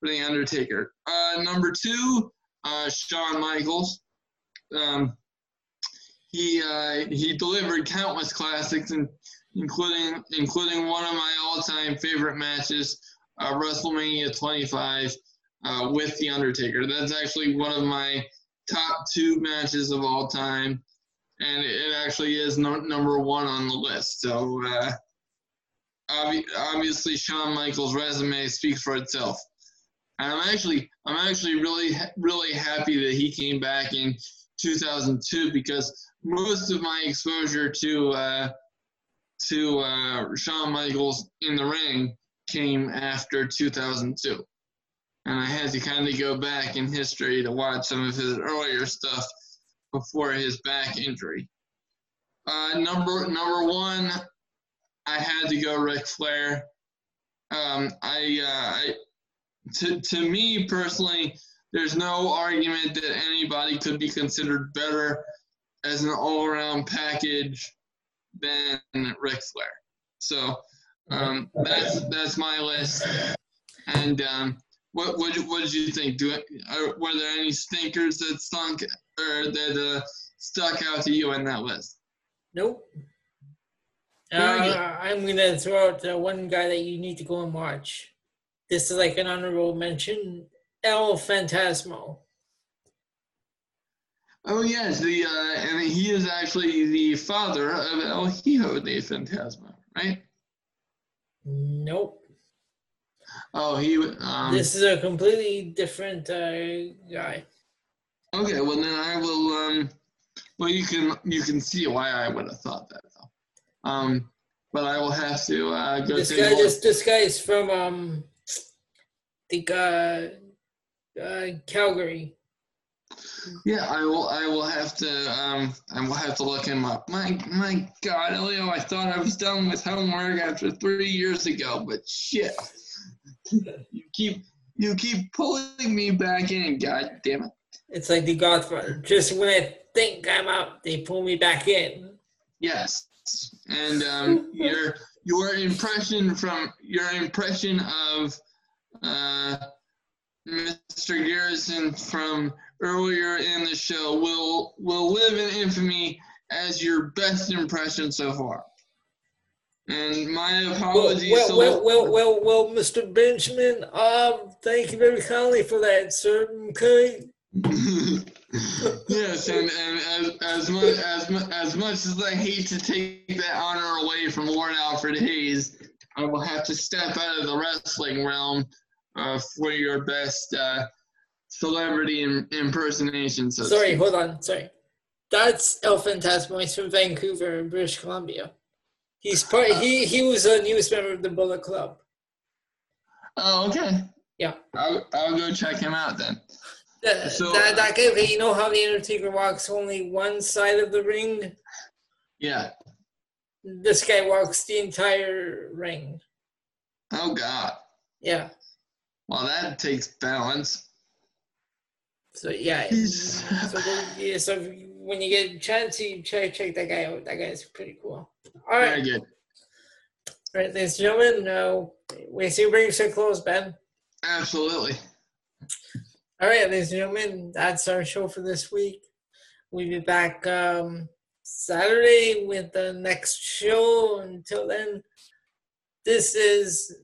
for the Undertaker. Uh, number two, uh, Shawn Michaels. Um, he uh, he delivered countless classics, and including including one of my all-time favorite matches, uh, WrestleMania 25, uh, with the Undertaker. That's actually one of my top two matches of all time, and it actually is no, number one on the list. So uh, obvi- obviously, Shawn Michaels' resume speaks for itself. And I'm actually I'm actually really really happy that he came back in 2002 because most of my exposure to uh, to uh, Shawn Michaels in the ring came after 2002, and I had to kind of go back in history to watch some of his earlier stuff before his back injury. Uh, number number one, I had to go Ric Flair. Um, I, uh, I to to me personally, there's no argument that anybody could be considered better as an all-around package than Ric Flair. So um, that's that's my list. And um, what what what did you think? Do it, are, were there any stinkers that stunk or that uh, stuck out to you in that list?
Nope. Uh, I'm gonna throw out uh, one guy that you need to go and watch. This is like an honorable mention. El Fantasmo.
Oh yes, the uh, and he is actually the father of El Hijo de Fantasma, right?
Nope.
Oh, he. Um,
This is a completely different uh, guy.
Okay, well then I will. Um, well, you can you can see why I would have thought that though. Um, but I will have to uh, go
This guy,
look.
this guy is from um, think uh, uh, Calgary.
Yeah, I will. I will have to. Um, I will have to look him up. My my God, Elio! I thought I was done with homework after three years ago, but shit, you keep you keep pulling me back in. God damn it!
It's like the Godfather. Just when I think I'm out, they pull me back in.
Yes, and um, your your impression from your impression of Mr. Garrison from earlier in the show will will live in infamy as your best impression so far. And my apologies.
well, well, well, well, well, Mr. Benjamin. Um, thank you very kindly for that, sir. Okay.
yes, and, and as, as much as as much as I hate to take that honor away from Lord Alfred Hayes, I will have to step out of the wrestling realm uh, for your best uh, celebrity im- impersonation. So
Sorry, hold on. Sorry. That's El Fantasmo. He's from Vancouver, British Columbia. He's part. He he was a newest member of the Bullet Club.
Oh, okay.
Yeah.
I'll, I'll go check him out then.
That,
So-
that, that guy, okay, you know how the Undertaker walks only one side of the ring?
Yeah.
This guy walks the entire ring.
Oh God.
Yeah.
Well, that takes balance.
So yeah.
He's-
So, yeah, so when you get a chance, you check check that guy out. That guy's pretty cool. All
Very
right,
good.
all right, ladies and gentlemen. Uh, we see bring us to close, Ben.
Absolutely.
All right, ladies and gentlemen, that's our show for this week. We'll be back um, Saturday with the next show. Until then, this is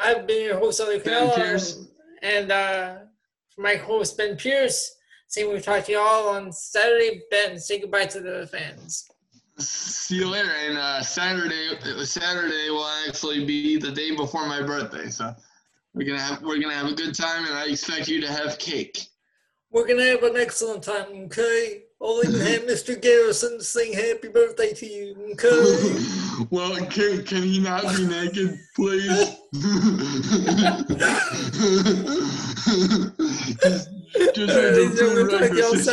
I've been your host, Ali
Pierce.
and uh, my host Ben Pierce. Saying we'll talk to you all on Saturday. Ben, say goodbye to the fans.
See you later. And uh, Saturday, Saturday will actually be the day before my birthday, so we're gonna have we're gonna have a good time, and I expect you to have cake.
We're gonna have an excellent time, okay? I'll have Mr. Garrison sing happy birthday to you, okay?
well, can, can he not be naked, please? Just, just as a
Ladies